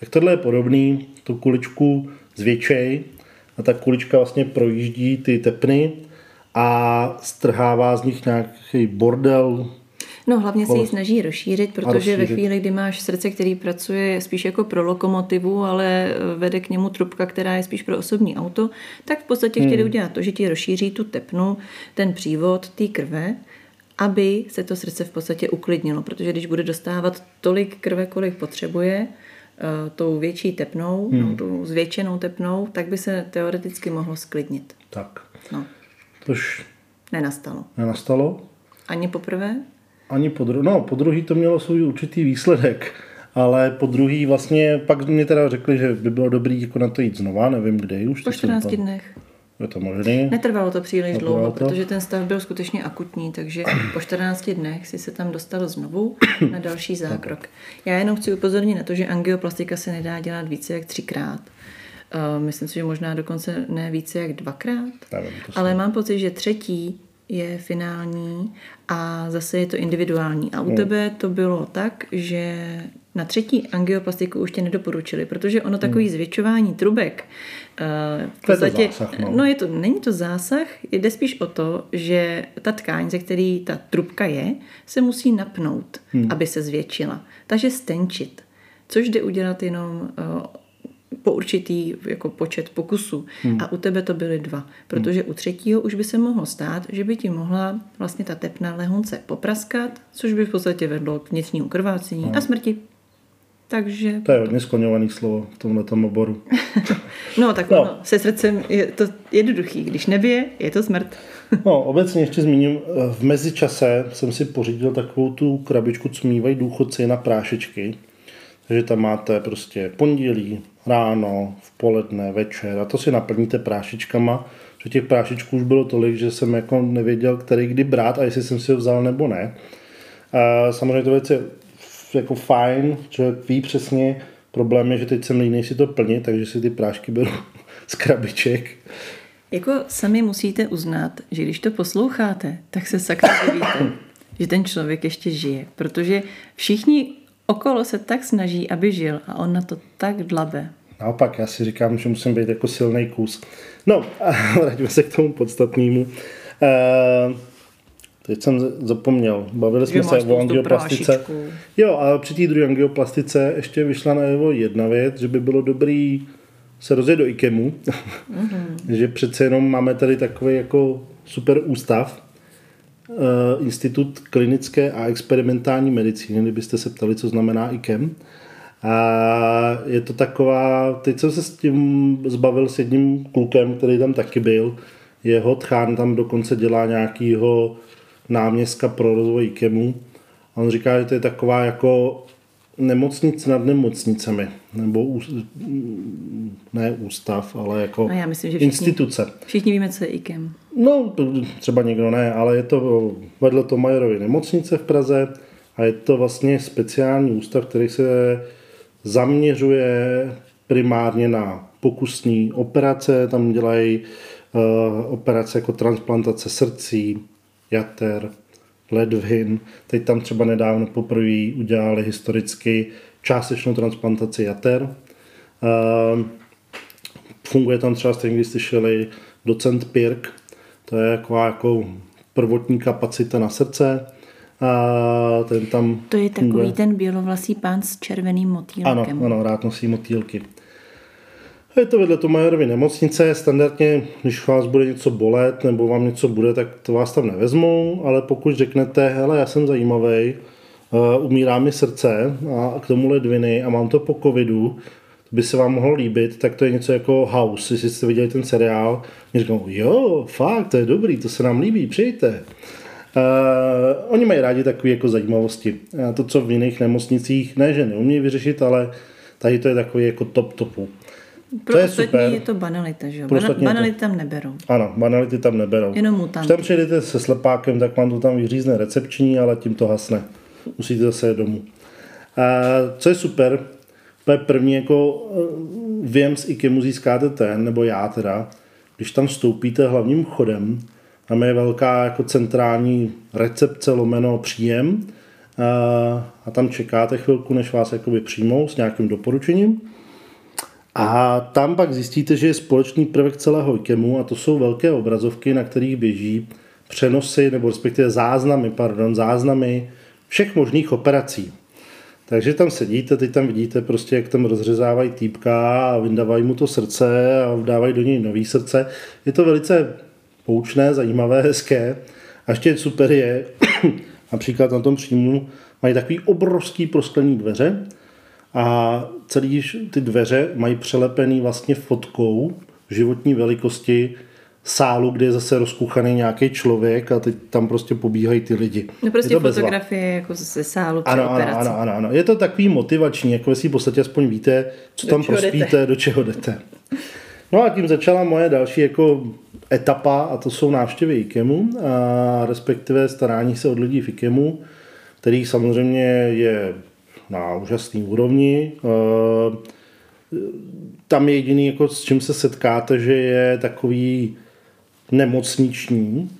Tak tohle je podobný, tu kuličku zvětšej a ta kulička vlastně projíždí ty tepny a strhává z nich nějaký bordel, No hlavně se ji snaží rozšířit, protože ve rozšířit. chvíli, kdy máš srdce, který pracuje spíš jako pro lokomotivu, ale vede k němu trubka, která je spíš pro osobní auto, tak v podstatě chtěli udělat to, že ti rozšíří tu tepnu, ten přívod té krve, aby se to srdce v podstatě uklidnilo, protože když bude dostávat tolik krve, kolik potřebuje, eh, tou větší tepnou, no, tou zvětšenou tepnou, tak by se teoreticky mohlo sklidnit. tak. No, Tož nenastalo. nenastalo. Ani poprvé? Ani po druhý, no po druhý to mělo svůj určitý výsledek, ale po druhý vlastně pak mě teda řekli, že by bylo dobrý jako na to jít znova, nevím kdy už. Po to jsem 14 tam- dnech. Je to možný. Netrvalo to příliš Netrvalo dlouho, to? protože ten stav byl skutečně akutní, takže po 14 dnech si se tam dostal znovu na další zákrok. Já jenom chci upozornit na to, že angioplastika se nedá dělat více jak třikrát. Uh, Myslím si, že možná dokonce ne více jak dvakrát. Nevím, Ale mám pocit, že třetí je finální a zase je to individuální. A u tebe to bylo tak, že na třetí angioplastiku už tě nedoporučili, protože ono takový zvětšování trubek eh, v To je to podstatě, zásah, no. no je to, není to zásah, jde spíš o to, že ta tkáň, ze který ta trubka je, se musí napnout, hmm. aby se zvětšila. Takže stenčit, což jde udělat jenom eh, po určitý jako počet pokusů. Hmm. A u tebe to byly dva. Protože u třetího už by se mohlo stát, že by ti mohla vlastně ta tepna lehonce popraskat, což by v podstatě vedlo k vnitřnímu krvácení hmm. a smrti. Takže, To je hodně skloňovaný slovo v tomhle oboru. no tak No. no. Ono, se srdcem je to jednoduchý. Když nebije, je to smrt. No, obecně ještě zmíním, eh, v mezičase jsem si pořídil takovou tu krabičku, co mývají důchodci na prášečky. Takže tam máte prostě pondělí, ráno, v poledne, večer a to si naplníte prášičkama. Že těch prášičků už bylo tolik, že jsem jako nevěděl, který kdy brát a jestli jsem si ho vzal nebo ne. A samozřejmě to věc je jako fajn, člověk ví přesně, problém je, že teď jsem línej si to plnit, takže si ty prášky beru z krabiček. Jako sami musíte uznat, že když to posloucháte, tak se sakra divíte, že ten člověk ještě žije. Protože všichni okolo se tak snaží, aby žil a on na to tak dlabe. Naopak, já si říkám, že musím být jako silný kus. No, a vraťme se k tomu podstatnému. Uh, teď jsem zapomněl. Bavili jsme se o angioplastice. Jo, ale při té druhé angioplastice ještě vyšla na jeho jedna věc, že by bylo dobrý se rozjet do IKEMu, mm-hmm. že přece jenom máme tady takový jako super ústav, Institut klinické a experimentální medicíny, kdybyste se ptali, co znamená IKEM. A je to taková, teď jsem se s tím zbavil s jedním klukem, který tam taky byl. Jeho tchán tam dokonce dělá nějakýho náměstka pro rozvoj IKEMu. A on říká, že to je taková jako nemocnic nad nemocnicemi, nebo ú, ne ústav, ale jako No já myslím, že všichni, instituce. všichni víme, co je IKEM. No, třeba někdo ne, ale je to vedle to Majerovy nemocnice v Praze a je to vlastně speciální ústav, který se zaměřuje primárně na pokusní operace. Tam dělají uh, operace jako transplantace srdcí, jater, ledvin. Teď tam třeba nedávno poprvé udělali historicky částečnou transplantaci jater. Uh, funguje tam třeba, jste někdy slyšeli, docent Pirk, to je taková jako prvotní kapacita na srdce. A ten tam To je takový funguje. ten bělovlasý pán s červeným motýlkem. Ano, ano, rád nosí motýlky. Je to vedle Tomajerovy nemocnice, standardně, když vás bude něco bolet nebo vám něco bude, tak to vás tam nevezmou, ale pokud řeknete, hele, já jsem zajímavý, uh, umírá mi srdce a k tomu ledviny a mám to po covidu, to by se vám mohlo líbit, tak to je něco jako House, jestli jste viděli ten seriál. Mě říkám, jo, fakt, to je dobrý, to se nám líbí, přijďte. Uh, oni mají rádi takové jako zajímavosti. A to, co v jiných nemocnicích, ne, že neumí vyřešit, ale tady to je takový jako top topu. Pro To je ostatní super. je to banalita, že jo? Pro Bana- ostatní je to- banality tam neberou. Ano, banality tam neberou. Jenom Když mutant. tam přijdete se slepákem, tak vám to tam vyřízne recepční, ale tím to hasne. Musíte zase domů. A co je super, to je první jako eh, věm z IKEMu získáte ten, nebo já teda, když tam vstoupíte hlavním chodem, tam je velká jako centrální recepce lomeno příjem a, a tam čekáte chvilku, než vás jakoby přijmou s nějakým doporučením. A tam pak zjistíte, že je společný prvek celého IKEMu a to jsou velké obrazovky, na kterých běží přenosy, nebo respektive záznamy, pardon, záznamy všech možných operací. Takže tam sedíte, teď tam vidíte prostě, jak tam rozřezávají týpka a vyndávají mu to srdce a dávají do něj nový srdce. Je to velice poučné, zajímavé, hezké. A ještě super je, například na tom příjmu mají takový obrovský prosklený dveře a celý ty dveře mají přelepený vlastně fotkou životní velikosti sálu, kde je zase rozkuchaný nějaký člověk a teď tam prostě pobíhají ty lidi. No prostě je to bezva. fotografie jako ze sálu při Ano, ano, operaci. ano, ano, ano. Je to takový motivační, jako jestli v podstatě aspoň víte, co Do tam čeho jdete. prospíte, do čeho jdete. No a tím začala moje další jako etapa a to jsou návštěvy IKEMu a respektive starání se od lidí v IKEMu, který samozřejmě je na úžasný úrovni. Eh, Tam je jediný, jako s čím se setkáte, že je takový nemocniční,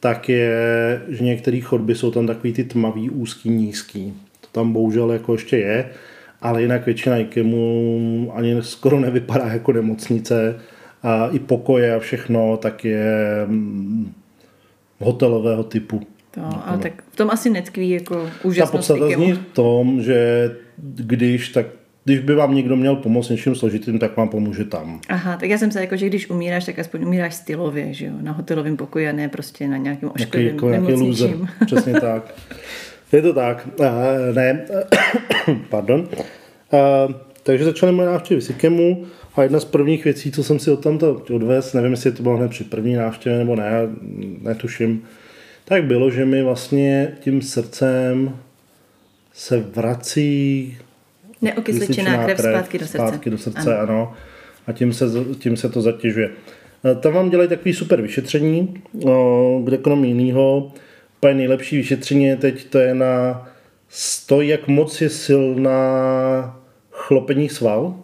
tak je, že některé chodby jsou tam takový ty tmavý, úzký, nízký. To tam bohužel jako ještě je, ale jinak většina IKEMu ani skoro nevypadá jako nemocnice. A i pokoje a všechno, tak je mm, hotelového typu. To, ale tak v tom asi netkví jako Ta úžasnost podstata IKEMu. zní v tom, že když, tak, když by vám někdo měl pomoct něčím složitým, tak vám pomůže tam. Aha, tak já jsem se jako, že když umíráš, tak aspoň umíráš stylově, že jo, na hotelovém pokoji a ne prostě na nějakém ošklivém jako nějaký loser. Přesně tak. Je to tak. Uh, ne, pardon. Uh, takže začaly moje návštěvy s IKEMu a jedna z prvních věcí, co jsem si od tamto odvez, nevím, jestli to bylo hned při první návštěvě nebo ne, netuším, tak bylo, že mi vlastně tím srdcem se vrací Neokysličená krev zpátky do srdce. Zpátky do srdce, ano. ano. A tím se, tím se to zatěžuje. E, Tam vám dělají takový super vyšetření, kde krom jiného, úplně nejlepší vyšetření je teď, to je na to, jak moc je silná chlopení sval.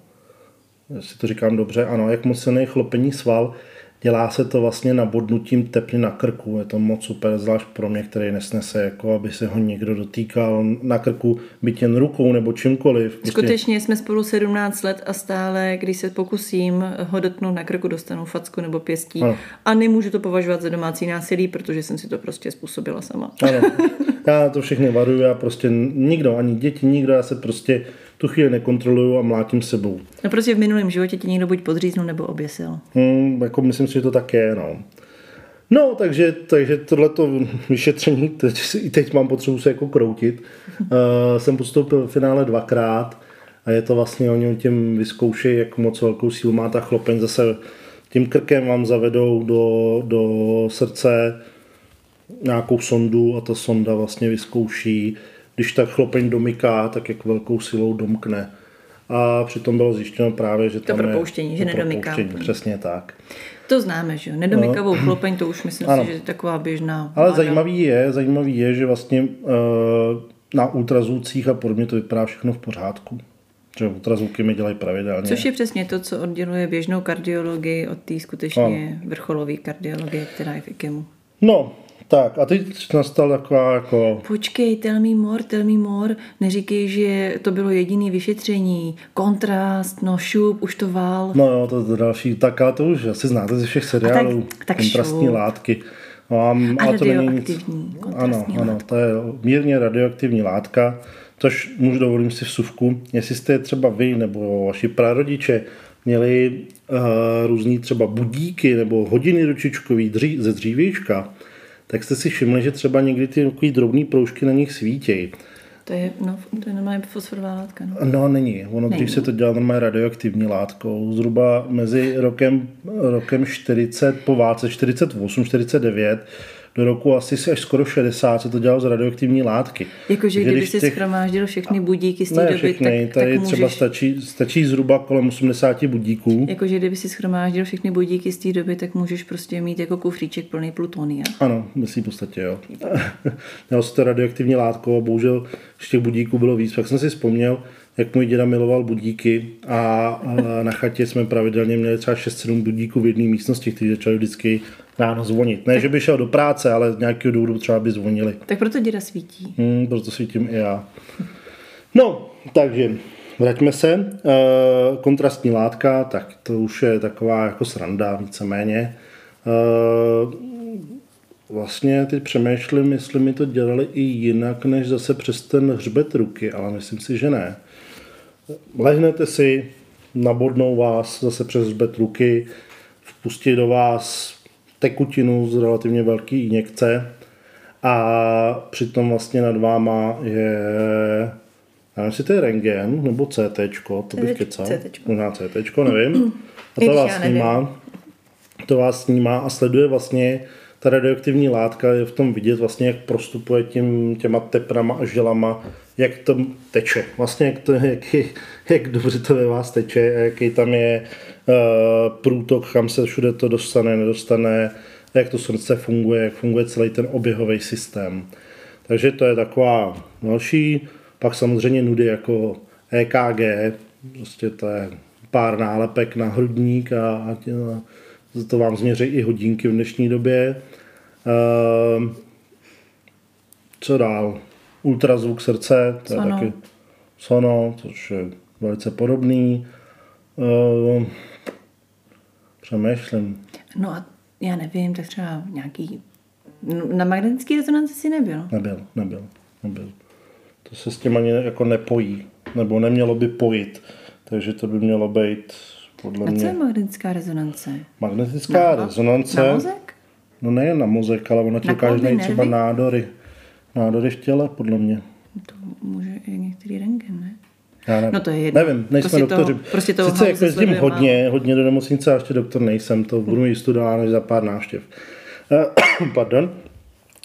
Jestli to říkám dobře, ano, jak moc silný je chlopení sval. Dělá se to vlastně nabodnutím tepny na krku. Je to moc super, zvlášť pro mě, který nesnese, jako aby se ho někdo dotýkal na krku, byť jen rukou nebo čímkoliv. Prostě Skutečně jsme spolu 17 let a stále, když se pokusím ho dotknout na krku, dostanu facku nebo pěstí. Ano. A nemůžu to považovat za domácí násilí, protože jsem si to prostě způsobila sama. Ano, já to všechny varuju, já prostě nikdo, ani děti, nikdo, já se prostě tu chvíli nekontroluju a mlátím sebou. No prostě v minulém životě ti někdo buď podříznul nebo oběsil. Hmm, jako myslím si, že to tak je, no. No, takže, takže tohleto vyšetření, teď, i teď mám potřebu se jako kroutit. Uh, jsem postoupil v finále dvakrát a je to vlastně, oni těm vyzkoušejí, jak moc velkou sílu má ta chlopeň. Zase tím krkem vám zavedou do, do srdce nějakou sondu a ta sonda vlastně vyzkouší, když tak chlopeň domyká, tak jak velkou silou domkne. A přitom bylo zjištěno právě, že To tam propouštění, je že nedomyká propouštění. Přesně tak. To známe, že jo? Nedomykavou chlopeň, to už myslím No. Ano. si, že je taková běžná. Ale vláda. zajímavý je, zajímavý je, že vlastně uh, na ultrazvucích a podobně to vypadá všechno v pořádku. Že ultrazvuky mi dělají pravidelně. Což je přesně to, co odděluje běžnou kardiologii od té skutečně vrcholové kardiologie, která je v IKEMu. No, tak a teď nastal taková jako... Počkej, tell me more, tell me more. Neříkej, že to bylo jediné vyšetření. Kontrast, no šup, už to vál. No jo, to je další, tak ale to už asi znáte ze všech seriálů. tak kontrastní šup. látky. No, a, A to není nic. Ano, kontrastní ano, to je mírně radioaktivní látka, což můžu dovolím si v suvku. Jestli jste třeba vy nebo vaši prarodiče měli uh, různý třeba budíky nebo hodiny ručičkový dří, ze dřívějška, tak jste si všimli, že třeba někdy ty takový drobný proužky na nich svítějí. To je, no, to je normálně fosforová látka. No. No, není. Ono dřív Není. se to dělalo normálně radioaktivní látkou. Zhruba mezi rokem, rokem 40 po válce, 48, 49, do roku asi až skoro 60 se to dělalo z radioaktivní látky. Jakože kdyby si těch- schromáždil všechny budíky z té Ne doby, všechny, tak, tady tak třeba můžeš... stačí, stačí zhruba kolem 80 budíků. Jakože kdyby si schromáždil všechny budíky z té doby, tak můžeš prostě mít jako kufříček plný plutonia. Ano, myslím v podstatě, jo. Mělo se to radioaktivní látko a bohužel z těch budíků bylo víc. Pak jsem si vzpomněl, jak můj děda miloval budíky a a na chatě jsme pravidelně měli třeba 6-7 budíků v jedné místnosti, kteří začali vždycky ráno zvonit. Ne, že by šel do práce, ale z nějakého důvodu třeba by zvonili. Tak proto děda svítí. Hmm, proto svítím i já. No, takže vraťme se. E, kontrastní látka, tak to už je taková jako sranda víceméně. E, vlastně teď přemýšlím, jestli mi to dělali i jinak, než zase přes ten hřbet ruky, ale myslím si, že ne. Lehnete si, nabodnou vás zase přes hřbet ruky, vpustí do vás tekutinu z relativně velký injekce a přitom vlastně nad váma je, já nevím, jestli to je rengen nebo CT, to bych kecal, CT. možná CT, nevím. A to vás snímá, to vás snímá a sleduje vlastně ta radioaktivní látka je v tom vidět vlastně, jak prostupuje tím, těma teprama a žilama, jak to teče. Vlastně jak, to, jak, jak dobře to ve vás teče, jaký tam je uh, průtok, kam se všude to dostane, nedostane, jak to srdce funguje, jak funguje celý ten oběhový systém. Takže to je taková další. Pak samozřejmě nudy jako EKG, prostě to je pár nálepek na hrudník a, a to vám změří i hodinky v dnešní době. Ehm, co dál? Ultrazvuk srdce, to je Sono. taky sono, což je velice podobný. Ehm, přemýšlím. No a já nevím, tak třeba nějaký... no, Na magnetický rezonanci si nebyl. Nebyl, nebyl, nebyl. To se s tím ani jako nepojí, nebo nemělo by pojit. Takže to by mělo být podle A co je mě magnetická rezonance? magnetická Na- rezonance. Na mozek? No nejen na mozek, ale ono ti najít třeba nádory. Nádory v těle, podle mě. To může i některý rengen, ne? Já nevím. No to je jedno. Nevím, nejsme Prostě toho- doktoři. prostě toho Sice jako jezdím hodně, hodně do nemocnice, a ještě doktor nejsem, to budu mít studovat než za pár návštěv. Eh, Pardon.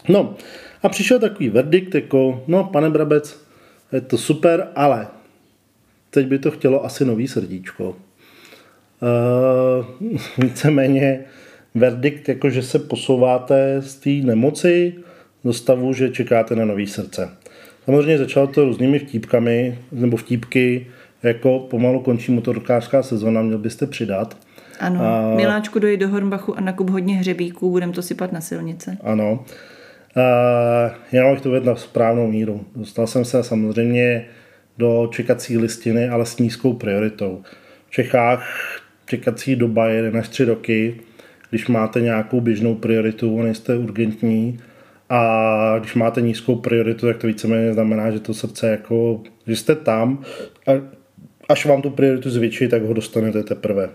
No, a přišel takový verdikt, jako, no, pane Brabec, je to super, ale teď by to chtělo asi nový srdíčko. Uh, víceméně verdikt, jako že se posouváte z té nemoci do stavu, že čekáte na nový srdce. Samozřejmě začalo to různými vtípkami, nebo vtípky, jako pomalu končí motorkářská sezona, měl byste přidat. Ano, A- Miláčku dojít do Hornbachu a nakup hodně hřebíků, budem to sypat na silnice. Ano. Uh, já bych to vedl na správnou míru. Dostal jsem se samozřejmě do čekací listiny, ale s nízkou prioritou. V Čechách čekací doba je 1 až 3 roky. Když máte nějakou běžnou prioritu, nejste urgentní, a když máte nízkou prioritu, tak to víceméně znamená, že to srdce jako, že jste tam a až vám tu prioritu zvětší, tak ho dostanete teprve.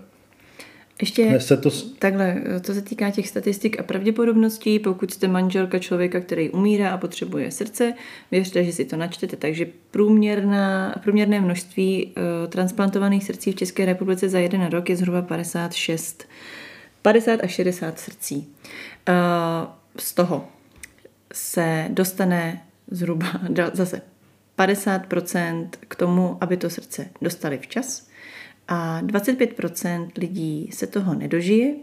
Ještě se to, takhle, to se týká těch statistik a pravděpodobností, pokud jste manželka člověka, který umírá a potřebuje srdce, věřte, že si to načtete, takže průměrná, průměrné množství uh, transplantovaných srdcí v České republice za jeden rok je zhruba 56, 50 až 60 srdcí. Uh, z toho se dostane zhruba, zase 50% k tomu, aby to srdce dostali včas a 25% lidí se toho nedožije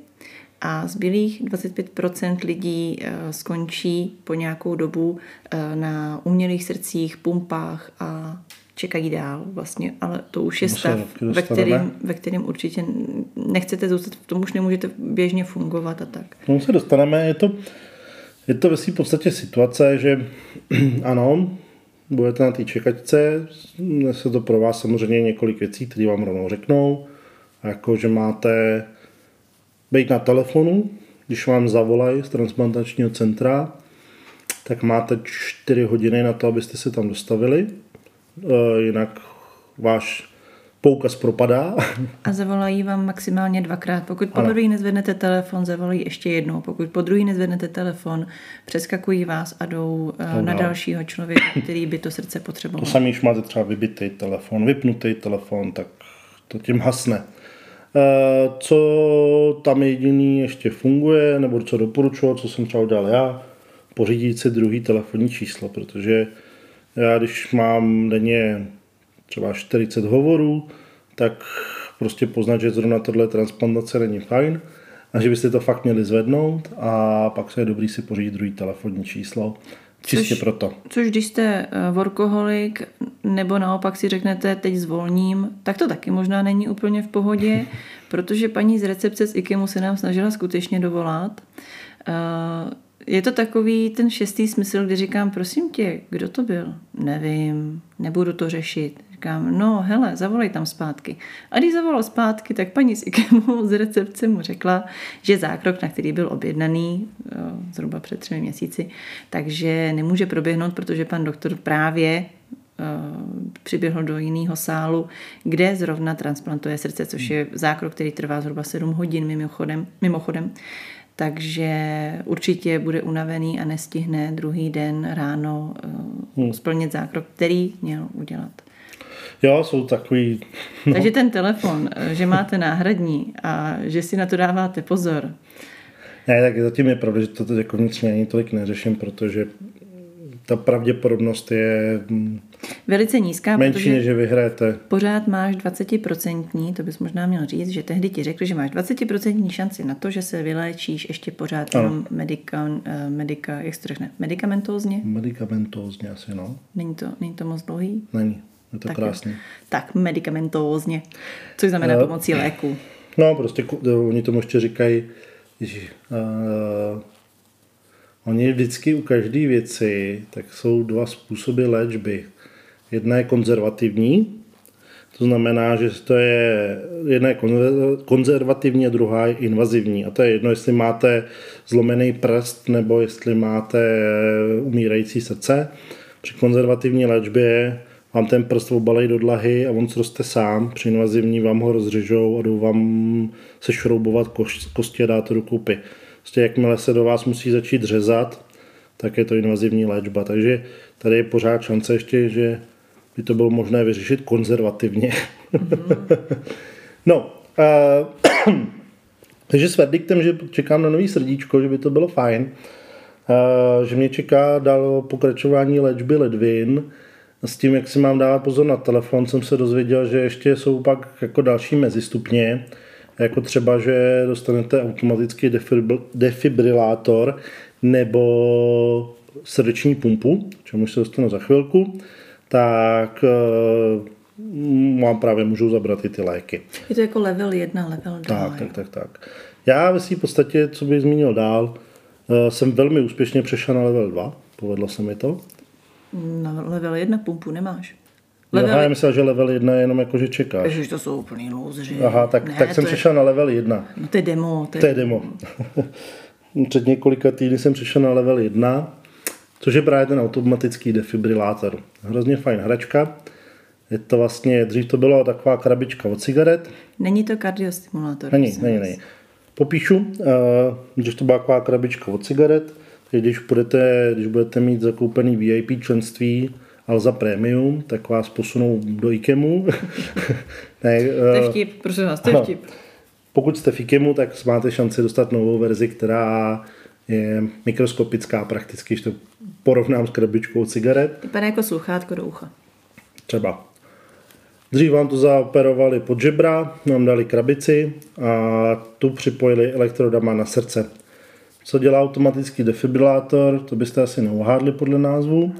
a zbylých 25% lidí eh, skončí po nějakou dobu eh, na umělých srdcích, pumpách a čekají dál vlastně, ale to už je stav, ve kterým, ve kterým určitě nechcete zůstat, v tom už nemůžete běžně fungovat a tak. No se dostaneme, je to, je to ve v podstatě situace, že ano, budete na té čekačce, se to pro vás samozřejmě několik věcí, které vám rovnou řeknou, jako že máte být na telefonu, když vám zavolají z transplantačního centra, tak máte 4 hodiny na to, abyste se tam dostavili. E, jinak váš poukaz propadá. A zavolají vám maximálně dvakrát. Pokud po druhý nezvednete telefon, zavolají ještě jednou. Pokud po druhý nezvednete telefon, přeskakují vás a jdou no, na dalšího člověka, který by to srdce potřeboval. To samý, když máte třeba vybitý telefon, vypnutý telefon, tak to tím hasne. Eh, co tam jediný ještě funguje, nebo co doporučuji, co jsem třeba udělal já, pořídit si druhý telefonní číslo, protože já když mám denně třeba 40 hovorů, tak prostě poznat, že zrovna tohle transplantace není fajn a že byste to fakt měli zvednout a pak se je dobrý si pořídit druhý telefonní číslo. Čistě což, proto. Což když jste eh, workoholik, nebo naopak si řeknete, teď zvolním, tak to taky možná není úplně v pohodě, protože paní z recepce z IKEMu se nám snažila skutečně dovolat. Eh, je to takový ten šestý smysl, kdy říkám, prosím tě, kdo to byl? Nevím, nebudu to řešit. Říkám, no hele, zavolej tam zpátky. A když zavolal zpátky, tak paní z IKEMu z recepce mu řekla, že zákrok, na který byl objednaný eh, zhruba před třemi měsíci, takže nemůže proběhnout, protože pan doktor právě eh, přiběhl do jiného sálu, kde zrovna transplantuje srdce, což je zákrok, který trvá zhruba 7 hodin mimochodem. mimochodem takže určitě bude unavený a nestihne druhý den ráno uh, hmm. splnit zákrok, který měl udělat. Jo, jsou takový... No. Takže ten telefon, že máte náhradní a že si na to dáváte pozor. Ne, tak zatím je pravda, že to jako vnitřně ani tolik neřeším, protože ta pravděpodobnost je hm, velice nízká, menší, než že vyhrajete. Pořád máš 20%, to bys možná měl říct, že tehdy ti řekli, že máš 20% šanci na to, že se vyléčíš ještě pořád ano. jenom medika, eh, medika, jak se řekne, medicamentózně? Medicamentózně asi, no. Není to, není to moc dlouhý? Není, je to tak, krásný. Tak medicamentózně, což znamená uh, pomocí léku. No, prostě oni tomu ještě říkají, že uh, Oni vždycky u každé věci, tak jsou dva způsoby léčby. Jedna je konzervativní, to znamená, že to je, jedna je konzervativní a druhá je invazivní. A to je jedno, jestli máte zlomený prst nebo jestli máte umírající srdce. Při konzervativní léčbě vám ten prst obalej do dlahy a on zroste sám. Při invazivní vám ho rozřežou a jdou vám se šroubovat kosti a dát to do kupy. Prostě jakmile se do vás musí začít řezat, tak je to invazivní léčba. Takže tady je pořád šance ještě, že by to bylo možné vyřešit konzervativně. Mm-hmm. no, uh, takže s verdiktem, že čekám na nový srdíčko, že by to bylo fajn, uh, že mě čeká dál pokračování léčby ledvin, s tím, jak si mám dávat pozor na telefon, jsem se dozvěděl, že ještě jsou pak jako další mezistupně, jako třeba, že dostanete automatický defibrilátor nebo srdeční pumpu, čemu se dostanu za chvilku, tak uh, vám právě můžou zabrat i ty léky. Je to jako level 1, level 2. Tak, tak, tak, tak. Já ve v podstatě, co bych zmínil dál, uh, jsem velmi úspěšně přešel na level 2, povedlo se mi to. Na level 1 pumpu nemáš. Level... Aha, já myslel, že level 1 je jenom jako, že čekáš. Ježiš, to jsou úplný louzři. Aha, tak, ne, tak jsem je... přišel na level 1. No to je demo. To je, to je demo. Před několika týdny jsem přišel na level 1, což je právě ten automatický defibrilátor. Hrozně fajn hračka. Je to vlastně, dřív to bylo taková krabička od cigaret. Není to kardiostimulátor. Není, není, není. Popíšu, uh, když to byla taková krabička od cigaret, když budete, když budete mít zakoupený VIP členství, Alza Premium, tak vás posunou do IKEMu. ne, to je eh, vtip, prosím vás, to je vtip. Pokud jste v IKEMu, tak máte šanci dostat novou verzi, která je mikroskopická prakticky, když to porovnám s krabičkou cigaret. Vypadá jako sluchátko do ucha. třeba. Dřív vám to zaoperovali pod žebra, nám dali krabici a tu připojili elektrodama na srdce. Co dělá automatický defibrilátor, to byste asi neuhádli podle názvu,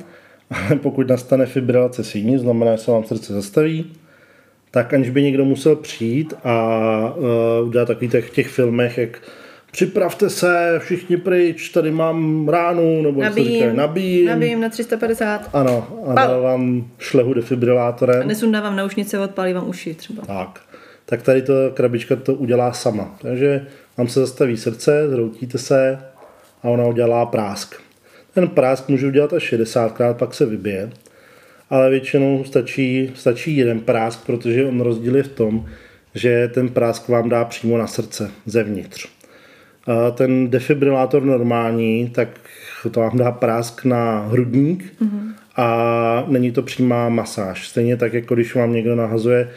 ale pokud nastane fibrilace síní, znamená, že se vám srdce zastaví, tak aniž by někdo musel přijít a uh, udělat takový těch, těch filmech, jak připravte se, všichni pryč, tady mám ránu, nebo nabíjím, jak se říká, nabíjím. Nabíjím na 350. Ano, a dá vám šlehu defibrilátorem. A nesundávám naušnice, odpálí vám uši třeba. Tak. Tak tady to krabička to udělá sama. Takže vám se zastaví srdce, zroutíte se a ona udělá prásk. Ten prásk může udělat až 60krát, pak se vybije. Ale většinou stačí, stačí jeden prásk, protože on rozdíl je v tom, že ten prásk vám dá přímo na srdce, zevnitř. A ten defibrilátor normální, tak to vám dá prásk na hrudník mm-hmm. a není to přímá masáž. Stejně tak, jako když vám někdo nahazuje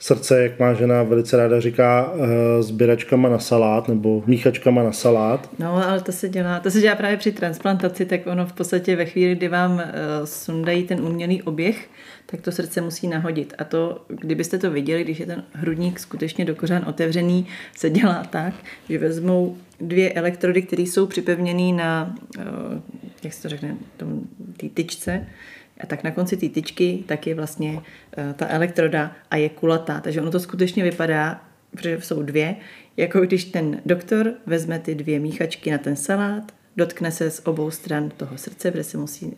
srdce, jak má žena velice ráda říká, uh, sběračkama na salát nebo míchačkama na salát. No, ale to se dělá, to se dělá právě při transplantaci, tak ono v podstatě ve chvíli, kdy vám uh, sundají ten umělý oběh, tak to srdce musí nahodit. A to, kdybyste to viděli, když je ten hrudník skutečně do kořán otevřený, se dělá tak, že vezmou dvě elektrody, které jsou připevněné na, uh, jak se to řekne, té tyčce, tak na konci té tyčky tak je vlastně uh, ta elektroda a je kulatá. Takže ono to skutečně vypadá, protože jsou dvě, jako když ten doktor vezme ty dvě míchačky na ten salát, dotkne se z obou stran toho srdce, kde se musí uh,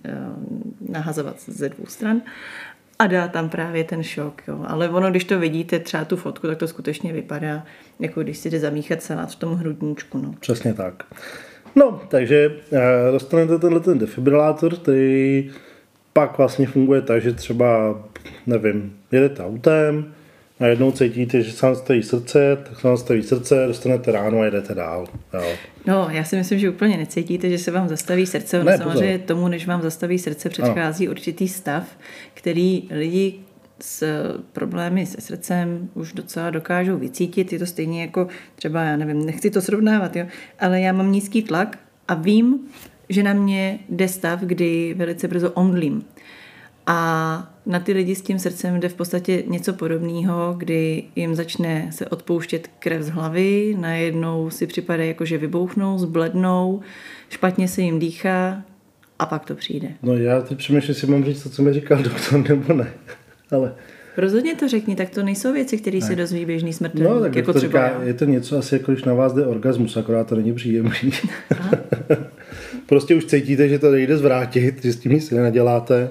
nahazovat ze dvou stran a dá tam právě ten šok. Jo. Ale ono, když to vidíte, třeba tu fotku, tak to skutečně vypadá, jako když si jde zamíchat salát v tom hrudníčku. No. Přesně tak. No, takže uh, dostanete tenhle ten defibrilátor, který pak vlastně funguje tak, že třeba, nevím, jedete autem, a jednou cítíte, že se vám staví srdce, tak se vám staví srdce, dostanete ráno a jedete dál. Jo. No, já si myslím, že úplně necítíte, že se vám zastaví srdce. Ne, samozřejmě pozor. tomu, než vám zastaví srdce, předchází ano. určitý stav, který lidi s problémy se srdcem už docela dokážou vycítit. Je to stejně jako třeba, já nevím, nechci to srovnávat, jo, ale já mám nízký tlak a vím, že na mě jde stav, kdy velice brzo omdlím. A na ty lidi s tím srdcem jde v podstatě něco podobného, kdy jim začne se odpouštět krev z hlavy, najednou si připadají jako, že vybouchnou, zblednou, špatně se jim dýchá a pak to přijde. No já teď přemýšlím, jestli mám říct to, co mi říkal doktor, nebo ne. Ale... Rozhodně to řekni, tak to nejsou věci, které se dozví běžný smrtelník. No, tak jako to třeba říká, je to něco asi jako když na vás jde orgasmus, akorát to není příjemný. prostě už cítíte, že to nejde zvrátit, že s tím nic neděláte.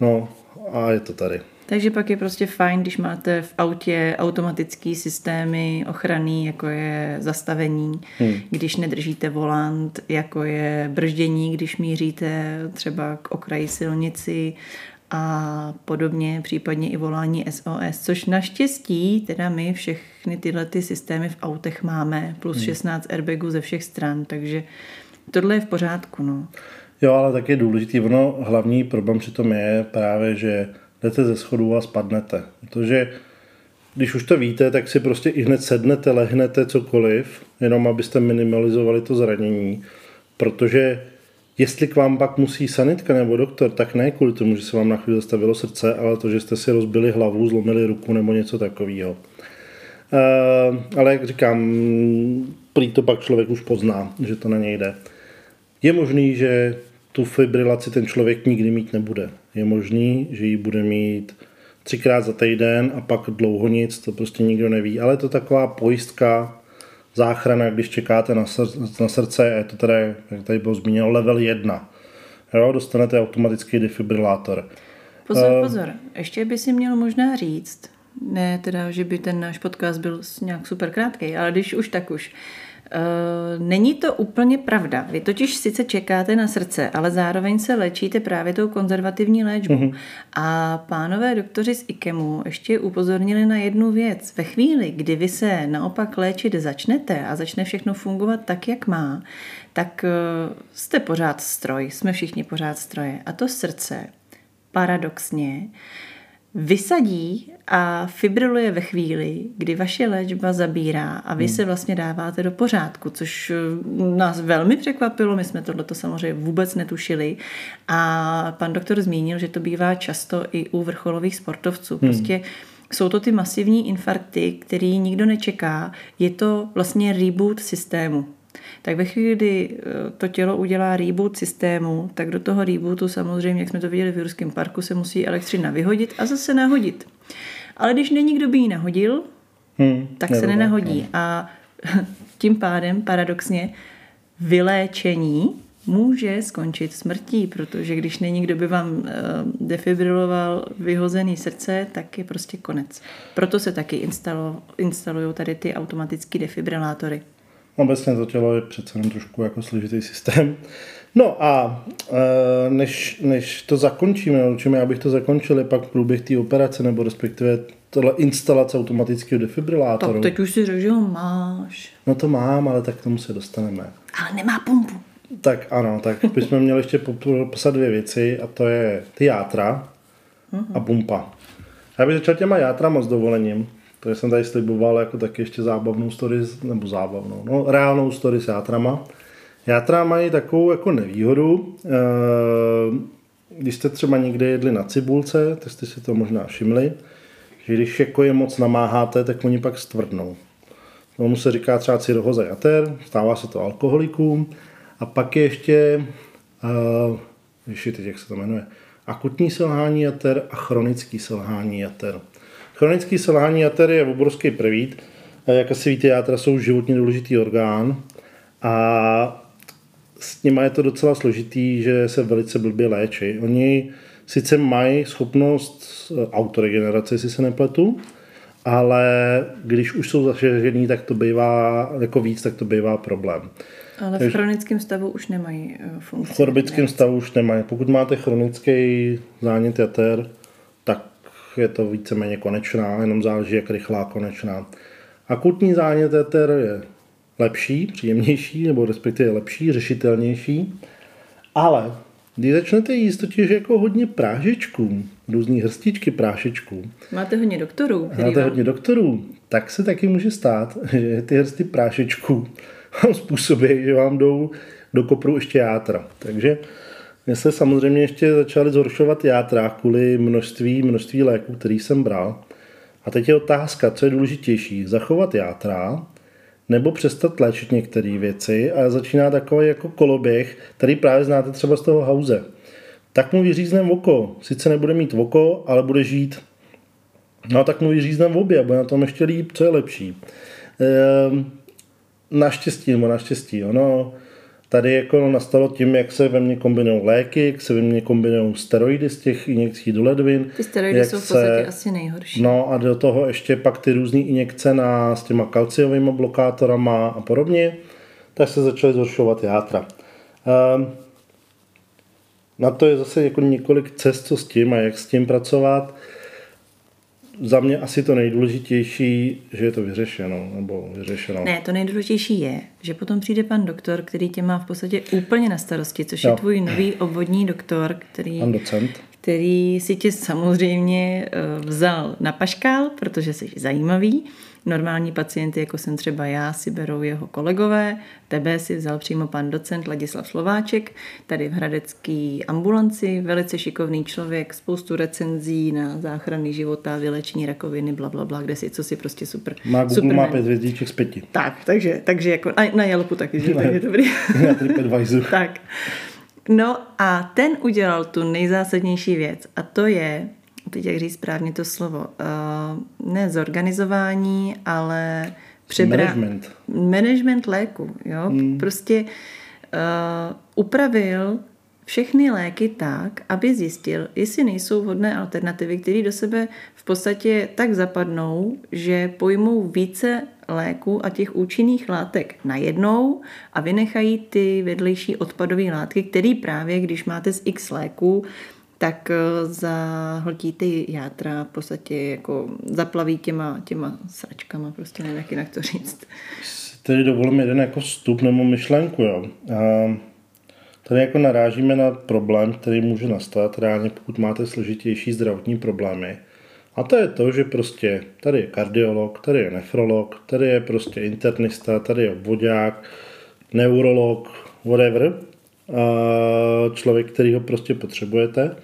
No a je to tady. Takže pak je prostě fajn, když máte v autě automatický systémy ochrany, jako je zastavení, hmm. když nedržíte volant, jako je brždění, když míříte třeba k okraji silnici a podobně, případně i volání SOS, což naštěstí teda my všechny tyhle ty systémy v autech máme, plus hmm. 16 airbagů ze všech stran, takže tohle je v pořádku. No. Jo, ale tak je důležitý, ono hlavní problém přitom je právě, že jdete ze schodů a spadnete. Protože když už to víte, tak si prostě i hned sednete, lehnete cokoliv, jenom abyste minimalizovali to zranění. Protože jestli k vám pak musí sanitka nebo doktor, tak ne kvůli tomu, že se vám na chvíli zastavilo srdce, ale to, že jste si rozbili hlavu, zlomili ruku nebo něco takového. Uh, ale jak říkám, prý to pak člověk už pozná, že to na něj jde. Je možný, že tu fibrilaci ten člověk nikdy mít nebude. Je možný, že ji bude mít třikrát za týden a pak dlouho nic, to prostě nikdo neví. Ale je to taková pojistka, záchrana, když čekáte na, srdce, na srdce, je to tady, jak tady bylo zmíněno, level 1. Jo, dostanete automatický defibrilátor. Pozor, uh, pozor, ještě by si měl možná říct, ne teda, že by ten náš podcast byl nějak super krátký, ale když už tak už, není to úplně pravda. Vy totiž sice čekáte na srdce, ale zároveň se léčíte právě tou konzervativní léčbou. Mm-hmm. A pánové doktoři z IKEMu ještě upozornili na jednu věc. Ve chvíli, kdy vy se naopak léčit začnete a začne všechno fungovat tak, jak má, tak eh, jste pořád stroj, jsme všichni pořád stroje. A to srdce, paradoxně, vysadí a fibriluje ve chvíli, kdy vaše léčba zabírá a vy hmm. se vlastně dáváte do pořádku, což eh, nás velmi překvapilo, my jsme tohleto samozřejmě vůbec netušili a pan doktor zmínil, že to bývá často i u vrcholových sportovců. Hmm. Prostě jsou to ty masivní infarkty, který nikdo nečeká. Je to vlastně reboot systému tak ve chvíli, kdy eh, to tělo udělá reboot systému, tak do toho rebootu samozřejmě, jak jsme to viděli v Jurském parku, se musí elektřina vyhodit a zase nahodit. Ale když není kdo by ji nahodil, hmm, tak se nenahodí. No. A tím pádem paradoxně vyléčení může skončit smrtí, protože když není kdo by vám eh, defibriloval vyhozený srdce, tak je prostě konec. Proto se taky instalují tady ty automatické defibrilátory. Obecně to tělo je přece jenom trošku jako složitý systém. No a e, než, než to zakončíme, čím já bych to zakončil, je pak průběh té operace, nebo respektive tohle instalace automatického defibrilátoru. Tak teď už si řekl, že ho máš. No to mám, ale tak k tomu se dostaneme. Ale nemá pumpu. Tak ano, tak bychom měli ještě popsat dvě věci a to je ty játra a pumpa. Já bych začal těma játrama s dovolením. To jsem tady sliboval jako taky ještě zábavnou story, nebo zábavnou, no reálnou story s játrama. Játra mají takovou jako nevýhodu, eh, když jste třeba někde jedli na cibulce, tak jste si to možná všimli, že když jako je moc namáháte, tak oni pak stvrdnou. Tomu se říká třeba cirhoza jater, stává se to alkoholikům. A pak je ještě, uh, ještě teď jak se to jmenuje, akutní selhání jater a chronický selhání jater. Chronický selhání jater je obrovský prevít. Jak asi víte, játra jsou životně důležitý orgán a s nimi je to docela složitý, že se velice blbě léčí. Oni sice mají schopnost autoregenerace, jestli se nepletu, ale když už jsou zašežený, tak to bývá jako víc, tak to bývá problém. Ale v chronickém stavu už nemají eh, funkci. V chronickém stavu už nemají. Pokud máte chronický zánět jater, tak je to víceméně konečná, jenom záleží, jak rychlá konečná. Akutní zánět jater je lepší, příjemnější, nebo respektive lepší, řešitelnější, ale když začnete jíst totiž jako hodně prážičků, různý hrstičky prášečků. Máte hodně doktorů. Máte vám... hodně doktorů, tak se taky může stát, že ty hrsty prášečků způsobí, že vám jdou do kopru ještě játra. Takže mě se samozřejmě ještě začaly zhoršovat játra kvůli množství, množství léků, který jsem bral. A teď je otázka, co je důležitější, zachovat játra nebo přestat léčit některé věci a začíná takový jako koloběh, který právě znáte třeba z toho hauze. Tak mu vyřízneme oko. Sice nebude mít oko, ale bude žít. No tak mu vyřízneme obě a bude na tom ještě líp, co je lepší. Ehm, naštěstí, nebo naštěstí, ono tady jako nastalo tím, jak se ve mně kombinují léky, jak se ve mně kombinují steroidy z těch injekcí do ledvin. Ty steroidy jak jsou v podstatě se, asi nejhorší. No a do toho ještě pak ty různé injekce na, s těma kalciovými blokátorama a podobně, tak se začaly zhoršovat játra. Um, na to je zase jako několik cest, co s tím a jak s tím pracovat za mě asi to nejdůležitější, že je to vyřešeno, nebo vyřešeno. Ne, to nejdůležitější je, že potom přijde pan doktor, který tě má v podstatě úplně na starosti, což jo. je tvůj nový obvodní doktor, který, pan docent. který si tě samozřejmě eh, vzal na paškál, protože jsi zajímavý Normální pacienty, jako jsem třeba já, si berou jeho kolegové. Tebe si vzal přímo pan docent Ladislav Slováček, tady v Hradecký ambulanci, velice šikovný člověk, spoustu recenzí na záchrany života, vylečení rakoviny, bla, bla, bla, kde si, co si prostě super. Má Google super má pět hvězdíček z pěti. Tak, takže, takže jako na, na Jelpu taky, že tak je dobrý. Na TripAdvisor. tak. No a ten udělal tu nejzásadnější věc a to je, teď jak říct správně to slovo, uh, ne zorganizování, ale přebra... Management. Management léku, jo. Hmm. Prostě uh, upravil všechny léky tak, aby zjistil, jestli nejsou vhodné alternativy, které do sebe v podstatě tak zapadnou, že pojmou více léků a těch účinných látek najednou a vynechají ty vedlejší odpadové látky, které právě, když máte z x léků, tak eh, zahltí ty játra, v podstatě jako zaplaví těma, těma sračkama, prostě nevím, jak jinak to říct. Tedy dovolím jeden jako vstup nebo myšlenku, jo. A tady jako narážíme na problém, který může nastat reálně, pokud máte složitější zdravotní problémy. A to je to, že prostě tady je kardiolog, tady je nefrolog, tady je prostě internista, tady je obvodák, neurolog, whatever, člověk, který ho prostě potřebujete.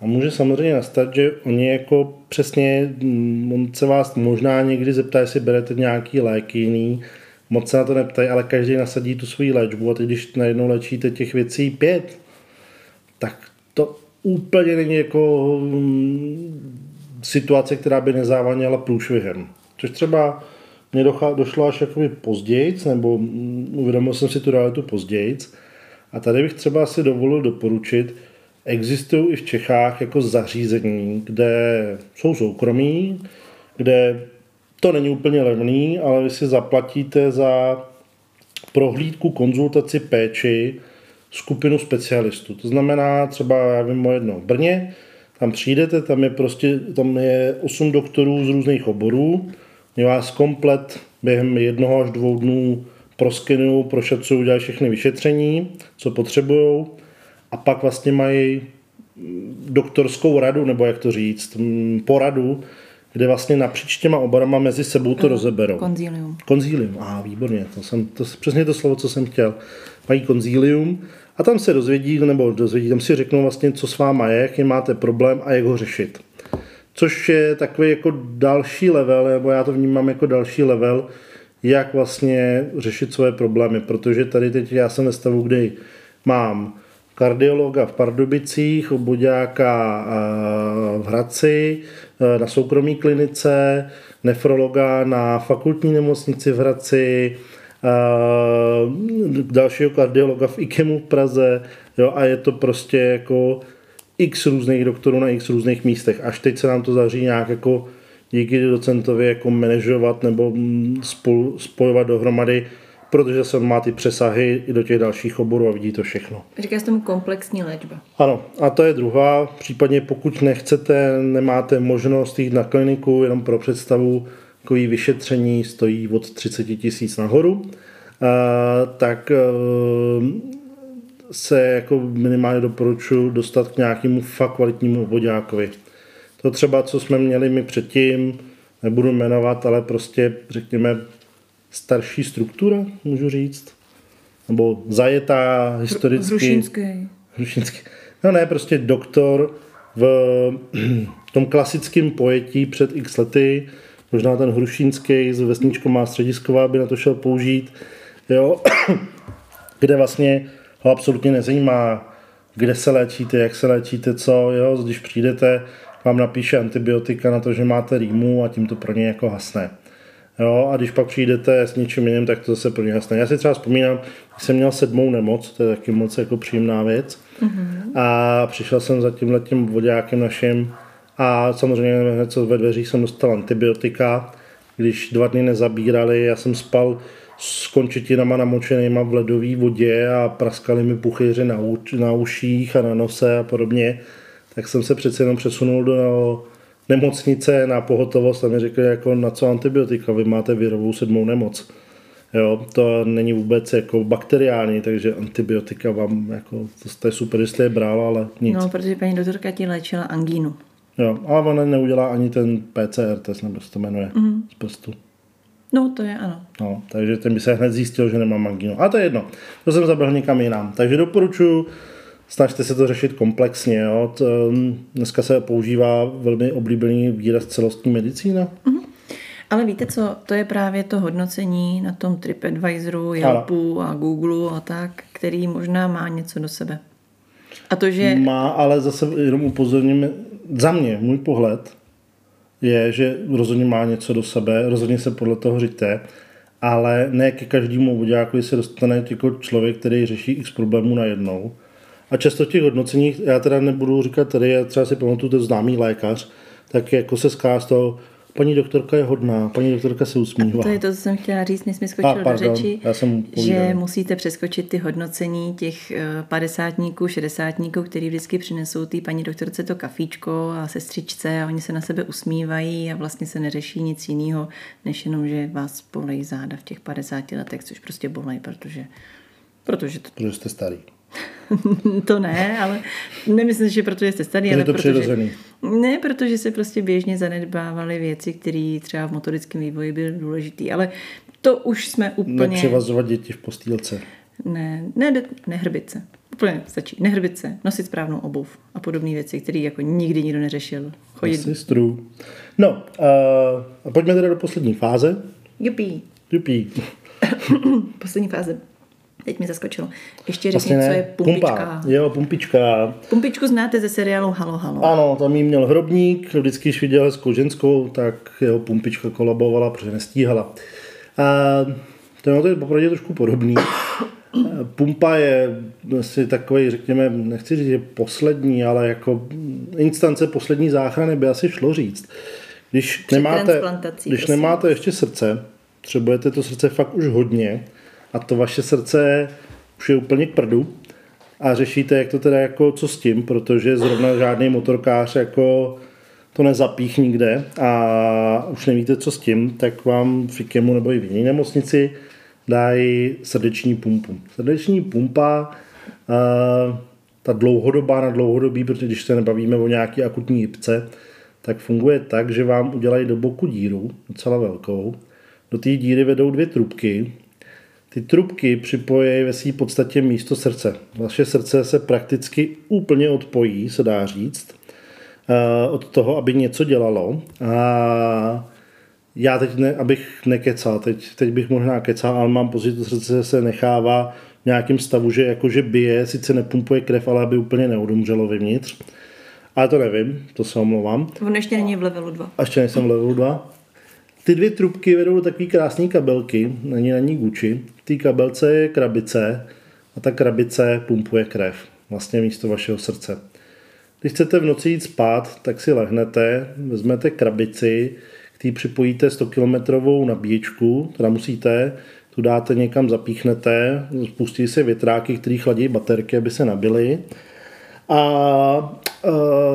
A může samozřejmě nastat, že oni jako přesně, mm, on se vás možná někdy zeptá, jestli berete nějaký léky jiný, moc se na to neptají, ale každý nasadí tu svoji léčbu a teď, když najednou léčíte těch věcí pět, tak to úplně není jako mm, situace, která by nezávaněla průšvihem. Což třeba mě došlo až jakoby později, nebo mm, uvědomil jsem si tu realitu později. A tady bych třeba si dovolil doporučit, existují i v Čechách jako zařízení, kde jsou soukromí, kde to není úplně levný, ale vy si zaplatíte za prohlídku, konzultaci, péči skupinu specialistů. To znamená třeba, já vím o jedno v Brně, tam přijdete, tam je prostě, tam je 8 doktorů z různých oborů, mě vás komplet během jednoho až dvou dnů proskenují, prošetřují, udělají všechny vyšetření, co potřebují a pak vlastně mají doktorskou radu, nebo jak to říct, poradu, kde vlastně napříč těma oborama mezi sebou to rozeberou. Konzílium. Konzílium, a výborně, to jsem, to, přesně to slovo, co jsem chtěl. Mají konzílium a tam se dozvědí, nebo dozvědí, tam si řeknou vlastně, co s váma je, jaký máte problém a jak ho řešit. Což je takový jako další level, nebo já to vnímám jako další level, jak vlastně řešit svoje problémy, protože tady teď já jsem ve stavu, kdy mám kardiologa v Pardubicích, obuďáka v Hradci, na soukromí klinice, nefrologa na fakultní nemocnici v Hradci, dalšího kardiologa v IKEMu v Praze jo, a je to prostě jako x různých doktorů na x různých místech. Až teď se nám to zaří nějak jako díky docentovi jako manažovat nebo spol, spojovat dohromady, protože se má ty přesahy i do těch dalších oborů a vidí to všechno. Říká se tomu komplexní léčba. Ano, a to je druhá. Případně pokud nechcete, nemáte možnost jít na kliniku, jenom pro představu, takový vyšetření stojí od 30 tisíc nahoru, tak e, se jako minimálně doporučuji dostat k nějakému fakt kvalitnímu obvodákovi. To třeba, co jsme měli my předtím, nebudu jmenovat, ale prostě řekněme starší struktura, můžu říct, nebo zajetá historicky. Hrušinský. Hrušinský. No ne, prostě doktor v tom klasickém pojetí před x lety, možná ten Hrušínský z Vesničko má středisková by na to šel použít, jo, kde vlastně ho absolutně nezajímá, kde se léčíte, jak se léčíte, co, jo, když přijdete, vám napíše antibiotika na to, že máte rýmu a tím to pro ně jako hasne. Jo, a když pak přijdete s něčím jiným, tak to zase pro ně hasne. Já si třeba vzpomínám, když jsem měl sedmou nemoc, to je taky moc jako příjemná věc, mm-hmm. a přišel jsem za tím letím vodákem naším a samozřejmě hned co ve dveřích jsem dostal antibiotika, když dva dny nezabírali, já jsem spal s končetinama namočenýma v ledové vodě a praskali mi puchyři na, na uších a na nose a podobně, tak jsem se přece jenom přesunul do nemocnice na pohotovost a mi řekli, jako na co antibiotika, vy máte virovou sedmou nemoc. Jo, to není vůbec jako bakteriální, takže antibiotika vám, jako, to je super, jestli je bral, ale nic. No, protože paní doktorka ti léčila angínu. Jo, ale ona neudělá ani ten PCR test, nebo se to jmenuje, mm. z prstu. No, to je ano. No, takže ten by se hned zjistil, že nemám angínu. A to je jedno. To jsem zaběhl někam jinam. Takže doporučuji, snažte se to řešit komplexně. Jo. To, um, dneska se používá velmi oblíbený výraz celostní medicína. Mm-hmm. Ale víte co, to je právě to hodnocení na tom TripAdvisoru, Yelpu a Google a tak, který možná má něco do sebe. A to, že... Má, ale zase jenom upozorním, za mě, můj pohled, je, že rozhodně má něco do sebe, rozhodně se podle toho říte, ale ne ke každému vodákovi se dostane jako člověk, který řeší x problémů najednou. A často v těch hodnoceních, já teda nebudu říkat tady, já třeba si pamatuju, ten známý lékař, tak jako se ská z toho, paní doktorka je hodná, paní doktorka se usmívá. A to je to, co jsem chtěla říct, než mi skočil do řeči, já jsem že musíte přeskočit ty hodnocení těch eh, padesátníků, šedesátníků, který vždycky přinesou té paní doktorce to kafíčko a sestřičce a oni se na sebe usmívají a vlastně se neřeší nic jiného, než jenom, že vás bolej záda v těch 50 letech, což prostě bolej, protože, protože to... Protože jste starý. to ne, ale nemyslím, že protože jste starý, ale to protože, Ne, protože se prostě běžně zanedbávaly věci, které třeba v motorickém vývoji byly důležité, ale to už jsme úplně... Nepřevazovat děti v postýlce. Ne, ne, nehrbit se. Úplně stačí. Nehrbit se, nosit správnou obuv a podobné věci, které jako nikdy nikdo neřešil. Chodit. Sestru. No, uh, a pojďme teda do poslední fáze. Jupí. Jupí. Poslední fáze. Teď mi zaskočilo. Ještě řekni, Vlastně co je pumpička. Pumpa. Jo, pumpička. Pumpičku znáte ze seriálu Halo Halo. Ano, tam jí měl hrobník, vždycky, když viděl hezkou ženskou, tak jeho pumpička kolabovala, protože nestíhala. A to, to je popravdě trošku podobný. Pumpa je asi takový, řekněme, nechci říct, že poslední, ale jako instance poslední záchrany by asi šlo říct. Když Před nemáte, když prosím. nemáte ještě srdce, potřebujete to srdce fakt už hodně a to vaše srdce už je úplně k prdu a řešíte, jak to teda jako, co s tím, protože zrovna žádný motorkář jako to nezapích nikde a už nevíte, co s tím, tak vám v IKEMu nebo i v jiné nemocnici dají srdeční pumpu. Srdeční pumpa, eh, ta dlouhodobá na dlouhodobí, protože když se nebavíme o nějaký akutní jipce, tak funguje tak, že vám udělají do boku díru, docela velkou. Do té díry vedou dvě trubky. Ty trubky připojí ve své podstatě místo srdce. Vaše srdce se prakticky úplně odpojí, se dá říct, eh, od toho, aby něco dělalo. A já teď, ne, abych nekecal, teď, teď bych možná kecal, ale mám pocit, že to srdce se nechává v nějakém stavu, že jakože bije, sice nepumpuje krev, ale aby úplně neodumřelo vevnitř. Ale to nevím, to se omlouvám. On ještě není v levelu 2. A ještě nejsem level 2. Ty dvě trubky vedou do takové krásné kabelky, není na ní Gucci. Té kabelce je krabice a ta krabice pumpuje krev, vlastně místo vašeho srdce. Když chcete v noci jít spát, tak si lehnete, vezmete krabici, k té připojíte 100 km nabíječku, teda musíte, tu dáte někam, zapíchnete, spustí se větráky, které chladí baterky, aby se nabily a e,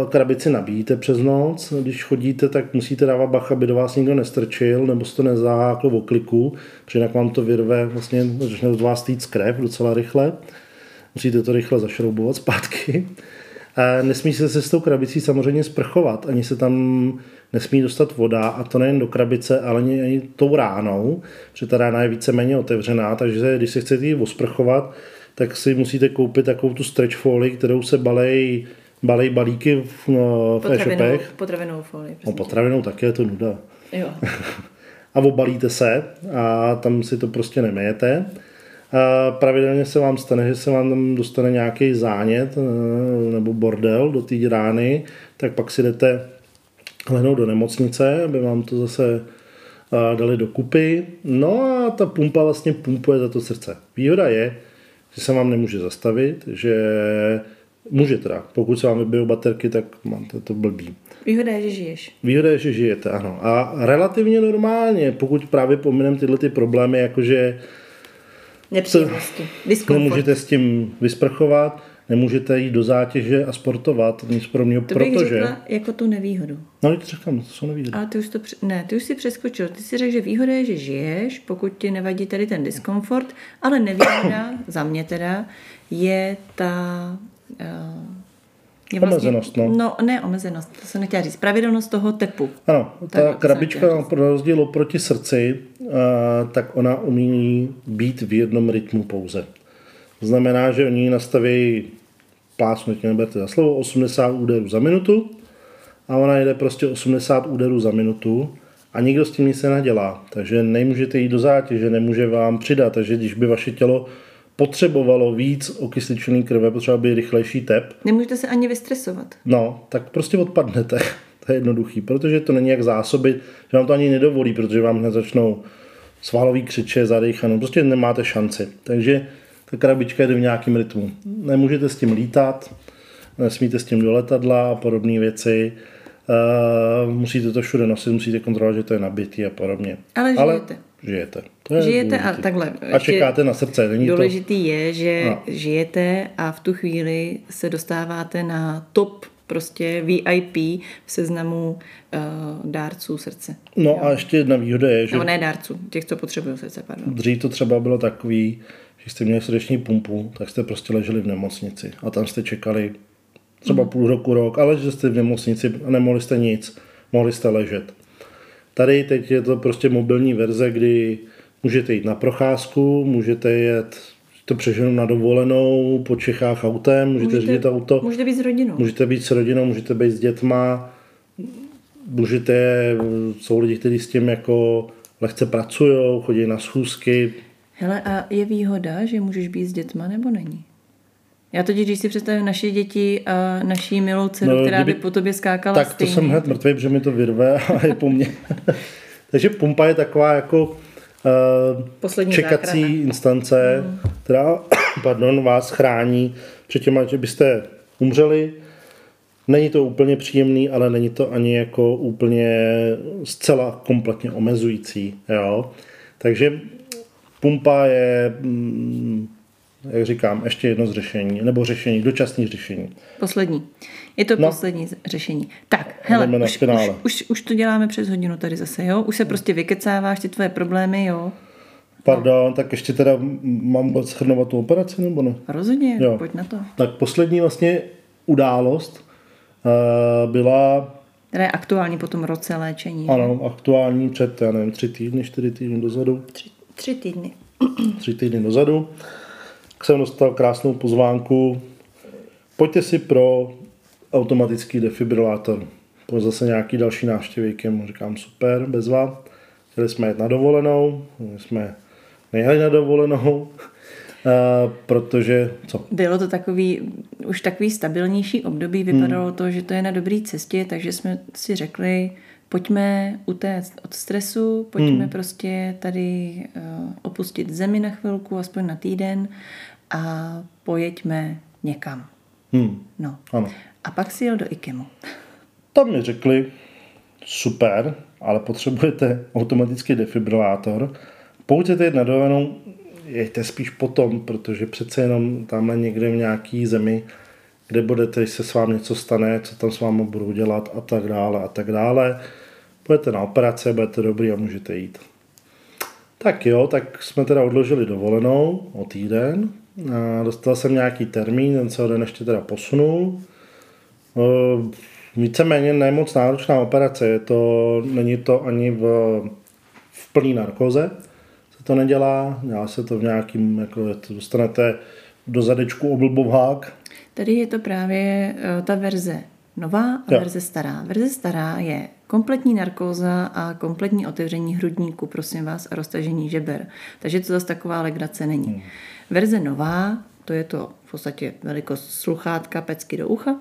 krabici nabíjíte přes noc. Když chodíte, tak musíte dávat bacha, aby do vás nikdo nestrčil, nebo se to nezaháklo v okliku, protože jinak vám to vyrve, vlastně začne od vás týct krev docela rychle. Musíte to rychle zašroubovat zpátky. A nesmí se se s tou krabicí samozřejmě sprchovat, ani se tam nesmí dostat voda, a to nejen do krabice, ale ani, ani tou ránou, protože ta rána je víceméně otevřená, takže když se chcete jí osprchovat, tak si musíte koupit takovou tu stretch folii, kterou se balej, balej balíky v, no, v e-shopech. potravinou folii. No, potravinou také je to nuda. Jo. A obalíte se a tam si to prostě nemejete. A pravidelně se vám stane, že se vám tam dostane nějaký zánět eh, nebo bordel do té rány, tak pak si jdete lehnout do nemocnice, aby vám to zase eh, dali do kupy. No a ta pumpa vlastně pumpuje za to srdce. Výhoda je, že se vám nemůže zastavit, že může teda, pokud se vám vybijou baterky, tak máte to blbý. Výhoda je, že žiješ. Výhoda je, že žijete, ano. A relativně normálně, pokud právě pominem tyhle ty problémy, jakože Nepříjemnosti. Diskomfort. nemůžete s tím vysprchovat, nemůžete jít do zátěže a sportovat, nic podobného, To bych protože... řekla jako tu nevýhodu. No, teď říkám, to jsou nevýhody. Ale ty už to, ne, ty už si přeskočil. Ty si řekl, že výhoda je, že žiješ, pokud ti nevadí tady ten diskomfort, ale nevýhoda, za mě teda, je ta... Uh, je Omezenost, no. No, ne omezenost, to jsem nechtěla říct. Pravidelnost toho tepu. Ano, ta Tak, krabička na rozdíl oproti srdci, a, tak ona umí být v jednom rytmu pouze. To znamená, že oni nastaví pásmo, teď neberte za slovo, 80 úderů za minutu a ona jede prostě 80 úderů za minutu a nikdo s tím nic nenadělá. Takže nemůžete jít do zátěže, nemůže vám přidat. Takže když by vaše tělo potřebovalo víc okysličený krve, potřeba by rychlejší tep, Nemůžete se ani vystresovat. No, tak prostě odpadnete. To je jednoduchý, protože to není jak zásoby, že vám to ani nedovolí, protože vám hned začnou svalový křiče, zadejchanou, prostě nemáte šanci. Takže ta krabička jde v nějakém rytmu. Nemůžete s tím lítat, nesmíte s tím do letadla a podobné věci. Uh, musíte to všude nosit, musíte kontrolovat, že to je nabitý a podobně. Ale Ale žijete. žijete. To je Žijete a takhle. A čekáte na srdce. Není to... Důležitý je, že No. žijete a v tu chvíli se dostáváte na top prostě VIP v seznamu uh, dárců srdce. No a ještě jedna výhoda je, že Nebo ne dárců, těch, co potřebují srdce, pardon. Dřív to třeba bylo takový, že jste měli srdeční pumpu, tak jste prostě leželi v nemocnici a tam jste čekali třeba půl roku, rok, ale že jste v nemocnici a nemohli jste nic, mohli jste ležet. Tady teď je to prostě mobilní verze, kdy můžete jít na procházku, můžete jet to přeženu na dovolenou po Čechách autem, můžete, můžete řídit auto. Můžete být s rodinou. Můžete být s rodinou, můžete být s dětma, můžete, jsou lidi, kteří s tím jako lehce pracují, chodí na schůzky. Hele, a je výhoda, že můžeš být s dětma nebo není? Já totiž, když si představím naše děti a naší milou dceru, no, která kdyby, by po tobě skákala Tak stejně. to jsem hned mrtvý, protože mi to vyrve a je po mně. Takže pumpa je taková jako uh, Poslední čekací záchrana. instance, mm. která pardon, vás chrání před těma, že byste umřeli. Není to úplně příjemný, ale není to ani jako úplně zcela kompletně omezující. Jo? Takže pumpa je mm, jak říkám, ještě jedno z řešení, nebo řešení, dočasný řešení. Poslední. Je to no. poslední řešení. Tak, hele, už, už, už, už to děláme přes hodinu tady zase, jo? Už se prostě vykecáváš ty tvoje problémy, jo? Pardon, tak ještě teda mám schrnovat tu operaci, nebo ne? Rozhodně, jo. pojď na to. Tak poslední vlastně událost uh, byla... Teda je aktuální po tom roce léčení. Ano, že? aktuální před, já nevím, tři týdny, čtyři týdny dozadu. Tři, tři týdny. tři týdny dozadu jsem dostal krásnou pozvánku. Pojďte si pro automatický defibrilátor. Po zase nějaký další návštěvy, mu říkám super, bezva. Chtěli jsme jít na dovolenou, my jsme nejeli na dovolenou, Uh, protože co? Bylo to takový, už takový stabilnější období, vypadalo hmm. to, že to je na dobré cestě, takže jsme si řekli, pojďme utéct od stresu, pojďme hmm. prostě tady uh, opustit zemi na chvilku, aspoň na týden a pojeďme někam. Hmm. No. Ano. A pak si jel do Ikemu. Tam mi řekli, super, ale potřebujete automatický defibrilátor. Pokud chcete jít na dovolenou, jeďte spíš potom, protože přece jenom tamhle někde v nějaký zemi, kde budete, když se s vámi něco stane, co tam s vámi budou dělat a tak dále a tak dále. Budete na operace, budete dobrý a můžete jít. Tak jo, tak jsme teda odložili dovolenou o týden, a dostal jsem nějaký termín, ten se den ještě teda posunul. Víceméně nemoc náročná operace, je to, není to ani v, v plný narkoze, se to nedělá, dělá se to v nějakým, jako to dostanete do zadečku oblbovák. Tady je to právě e, ta verze nová a jo. verze stará. Verze stará je kompletní narkóza a kompletní otevření hrudníku, prosím vás, a roztažení žeber. Takže to zase taková legrace není. Hmm. Verze nová, to je to v podstatě velikost sluchátka, pecky do ucha,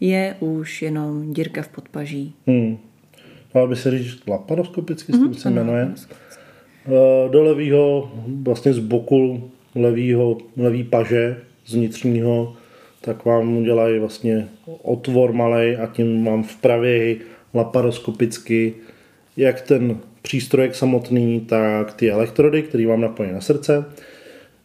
je už jenom dírka v podpaží. Hmm. Dalo by se říct laparoskopicky, mm-hmm, se jmenuje. Eh, do levýho, vlastně z boku levýho, levý paže, z vnitřního, tak vám udělají vlastně otvor malej a tím mám vpravě laparoskopicky jak ten přístrojek samotný, tak ty elektrody, které vám napojí na srdce.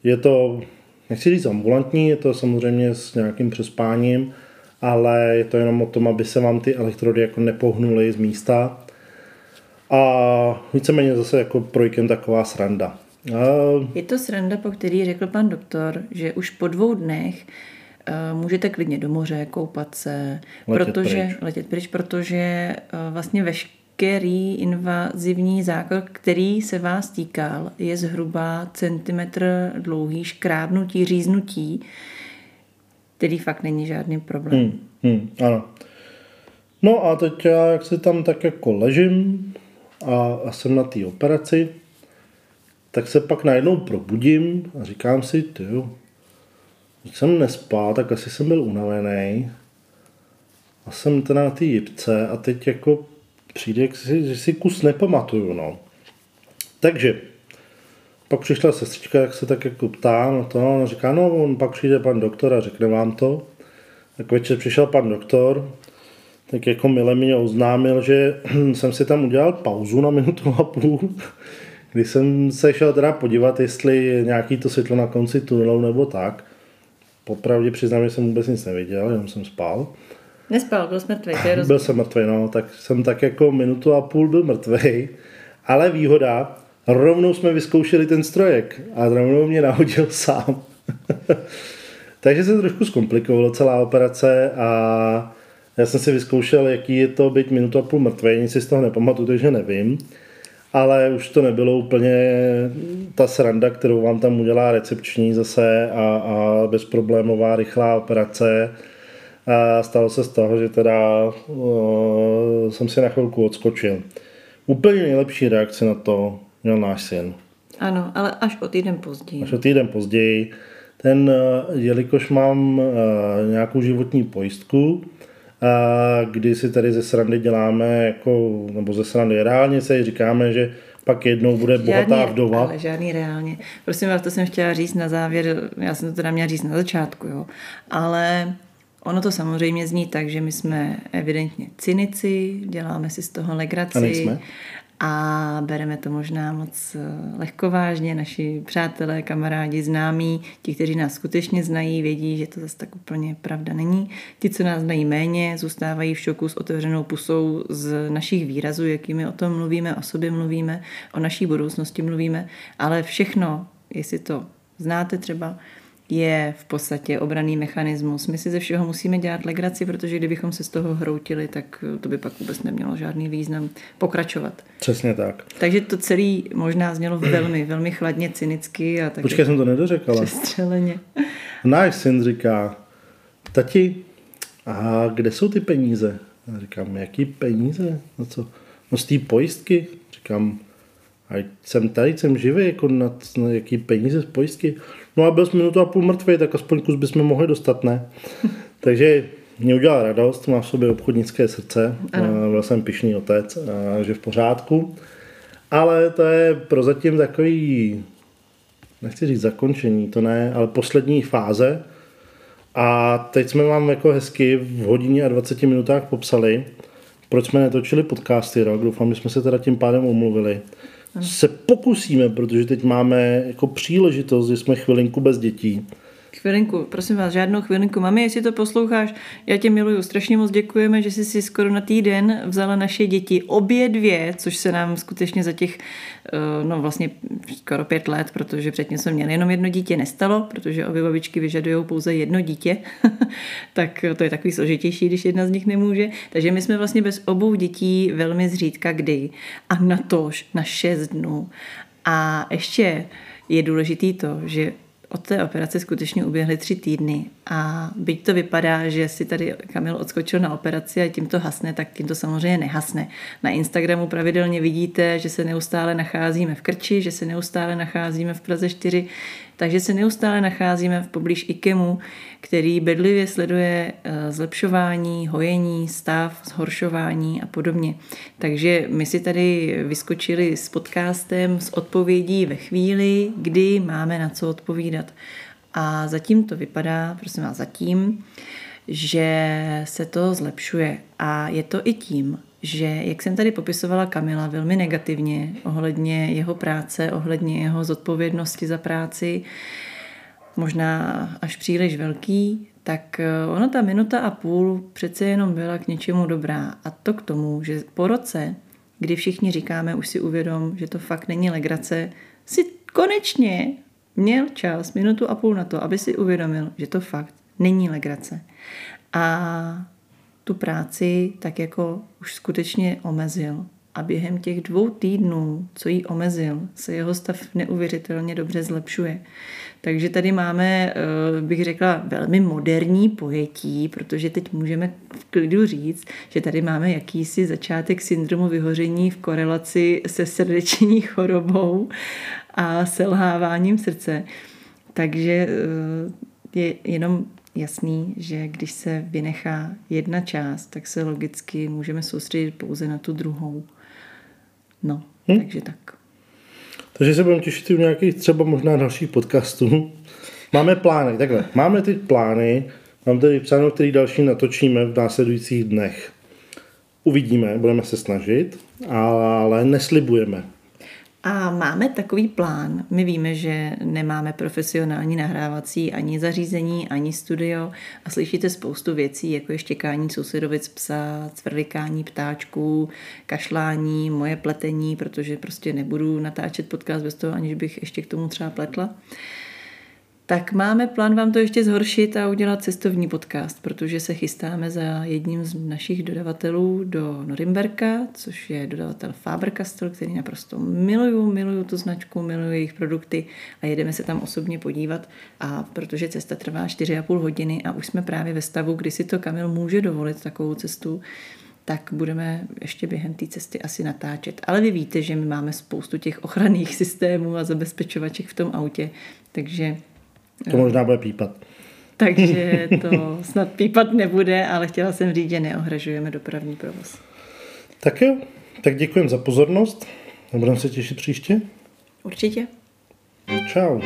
Je to, nechci říct ambulantní, je to samozřejmě s nějakým přespáním, ale je to jenom o tom, aby se vám ty elektrody jako nepohnuly z místa. A víceméně zase jako projkem taková sranda. A... Je to sranda, po který řekl pan doktor, že už po dvou dnech můžete klidně do moře, koupat se, letět protože, pryč. letět pryč, protože eh, vlastně veškerý invazivní zákrok, který se vás týkal, je zhruba centimetr dlouhý škrábnutí, říznutí, který fakt není žádný problém. Hmm, hmm, ano. No a teď já, jak si tam tak jako ležím a, a jsem na té operaci, tak se pak najednou probudím a říkám si, ty když jsem nespal, tak asi jsem byl unavený. A jsem teda na té jipce a teď jako přijde, že si kus nepamatuju, no. Takže, pak přišla sestřička, jak se tak jako ptá na to, ona říká, no, on pak přijde pan doktor a řekne vám to. Tak večer přišel pan doktor, tak jako mile mě oznámil, že jsem si tam udělal pauzu na minutu a půl, kdy jsem se šel teda podívat, jestli nějaký to světlo na konci tunelu nebo tak. Popravdě přiznám, že jsem vůbec nic neviděl, jenom jsem spal. Nespal, byl jsem mrtvý. Byl jsem mrtvý, no, tak jsem tak jako minutu a půl byl mrtvý. Ale výhoda, rovnou jsme vyzkoušeli ten strojek a rovnou mě nahodil sám. Takže se trošku zkomplikovalo celá operace a já jsem si vyzkoušel, jaký je to být minutu a půl mrtvý, nic si z toho nepamatuju, takže nevím. Ale už to nebylo úplně ta sranda, kterou vám tam udělá recepční zase a, a bezproblémová rychlá operace. A stalo se z toho, že teda uh, jsem si na chvilku odskočil. Úplně nejlepší reakce na to měl náš syn. Ano, ale až o týden později. Až o týden později. Ten, jelikož mám nějakou životní pojistku, kdy si tady ze srandy děláme, jako, nebo ze srandy reálně se říkáme, že pak jednou bude bohatá žádný, vdova. Ale žádný reálně. Prosím vás, to jsem chtěla říct na závěr, já jsem to teda měla říct na začátku, jo. Ale ono to samozřejmě zní tak, že my jsme evidentně cynici, děláme si z toho legraci. A nejsme a bereme to možná moc eh, lehkovážně. Naši přátelé, kamarádi, známí, ti, kteří nás skutečně znají, vědí, že to zase tak úplně pravda není. Ti, co nás znají méně, zůstávají v šoku s otevřenou pusou z našich výrazů, jakými o tom mluvíme, o sobě mluvíme, o naší budoucnosti mluvíme, ale všechno, jestli to znáte třeba, je v podstatě obraný mechanismus. My si ze všeho musíme dělat legraci, protože kdybychom se z toho hroutili, tak to by pak vůbec nemělo žádný význam pokračovat. Přesně tak. Takže to celé možná znělo velmi, velmi chladně, cynicky. A tak Počkej, jsem to nedořekala. Přestřeleně. Náš syn říká, tati, a kde jsou ty peníze? Já říkám, jaký peníze? No co? No z té pojistky? Říkám, a jsem tady, jsem živý, jako na, na jaký peníze z pojistky. No a byl jsem minutu a půl mrtvý, tak aspoň kus bychom mohli dostat, ne? Takže mě udělal radost, má v sobě obchodnické srdce, ano. byl jsem pišný otec, že v pořádku. Ale to je prozatím takový, nechci říct zakončení, to ne, ale poslední fáze. A teď jsme vám jako hezky v hodině a 20 minutách popsali, proč jsme netočili podcasty rok. Doufám, že jsme se teda tím pádem omluvili se pokusíme, protože teď máme jako příležitost, že jsme chvilinku bez dětí. Chvilinku, prosím vás, žádnou chvilinku. Mami, jestli to posloucháš, já tě miluju. Strašně moc děkujeme, že jsi si skoro na týden vzala naše děti, obě dvě, což se nám skutečně za těch, eh, no vlastně skoro pět let, protože předtím jsme měli jenom jedno dítě, nestalo, protože obě babičky vyžadují pouze jedno dítě, tak to je takový složitější, když jedna z nich nemůže. Takže my jsme vlastně bez obou dětí velmi zřídka kdy a na tož na šest dnů. A ještě je důležitý to, že od té operace skutečně uběhly tři týdny a byť to vypadá, že si tady Kamil odskočil na operaci a tím to hasne, tak tím to samozřejmě nehasne. Na Instagramu pravidelně vidíte, že se neustále nacházíme v Krči, že se neustále nacházíme v Praze 4, takže se neustále nacházíme v poblíž IKEMu, který bedlivě sleduje eh, zlepšování, hojení, stav, zhoršování a podobně. Takže my si tady vyskočili s podcastem s odpovědí ve chvíli, kdy máme na co odpovídat. A zatím to vypadá, prosím vás, zatím, že se to zlepšuje. A je to i tím, že, jak jsem tady popisovala Kamila velmi negativně ohledně jeho práce, ohledně jeho zodpovědnosti za práci, možná až příliš velký, tak eh, ono ta minuta a půl přece jenom byla k něčemu dobrá. A to k tomu, že po roce, kdy všichni říkáme, už si uvědom, že to fakt není legrace, si konečně měl čas, minutu a půl na to, aby si uvědomil, že to fakt není legrace. A tu práci tak jako už skutečně omezil. A během těch dvou týdnů, co jí omezil, se jeho stav neuvěřitelně dobře zlepšuje. Takže tady máme, eh, bych řekla, velmi moderní pojetí, protože teď můžeme v klidu říct, že tady máme jakýsi začátek syndromu vyhoření v korelaci se srdeční chorobou a selháváním srdce. Takže eh, je jenom jasný, že když se vynechá jedna část, tak se logicky můžeme soustředit pouze na tu druhou. No, hm? takže tak. Takže se budeme těšit u nějakých třeba možná dalších podcastů. Máme plány, takhle. Máme ty plány, mám tady psáno, který další natočíme v následujících dnech. Uvidíme, budeme se snažit, ale neslibujeme. A máme takový plán. My víme, že nemáme profesionální nahrávací ani zařízení, ani studio a slyšíte spoustu věcí, jako je štěkání sousedovic psa, cvrlikání ptáčků, kašlání, moje pletení, protože prostě nebudu natáčet podcast bez toho, aniž bych ještě k tomu třeba pletla. Tak máme plán vám to ještě zhoršit a udělat cestovní podcast, protože se chystáme za jedním z našich dodavatelů do Norimberka, což je dodavatel Faber-Castell, který naprosto miluju, miluju tu značku, miluju jejich produkty a jedeme se tam osobně podívat. A protože cesta trvá 4,5 hodiny a už jsme právě ve stavu, kdy si to Kamil může dovolit takovou cestu, tak budeme ještě během té cesty asi natáčet. Ale vy víte, že my máme spoustu těch ochranných systémů a zabezpečovaček v tom autě, takže to možná bude pípat. Takže to snad pípat nebude, ale chtěla jsem říct, že neohražujeme dopravní provoz. Tak jo, tak děkujem za pozornost a budeme se těšit příště. Určitě. Čau.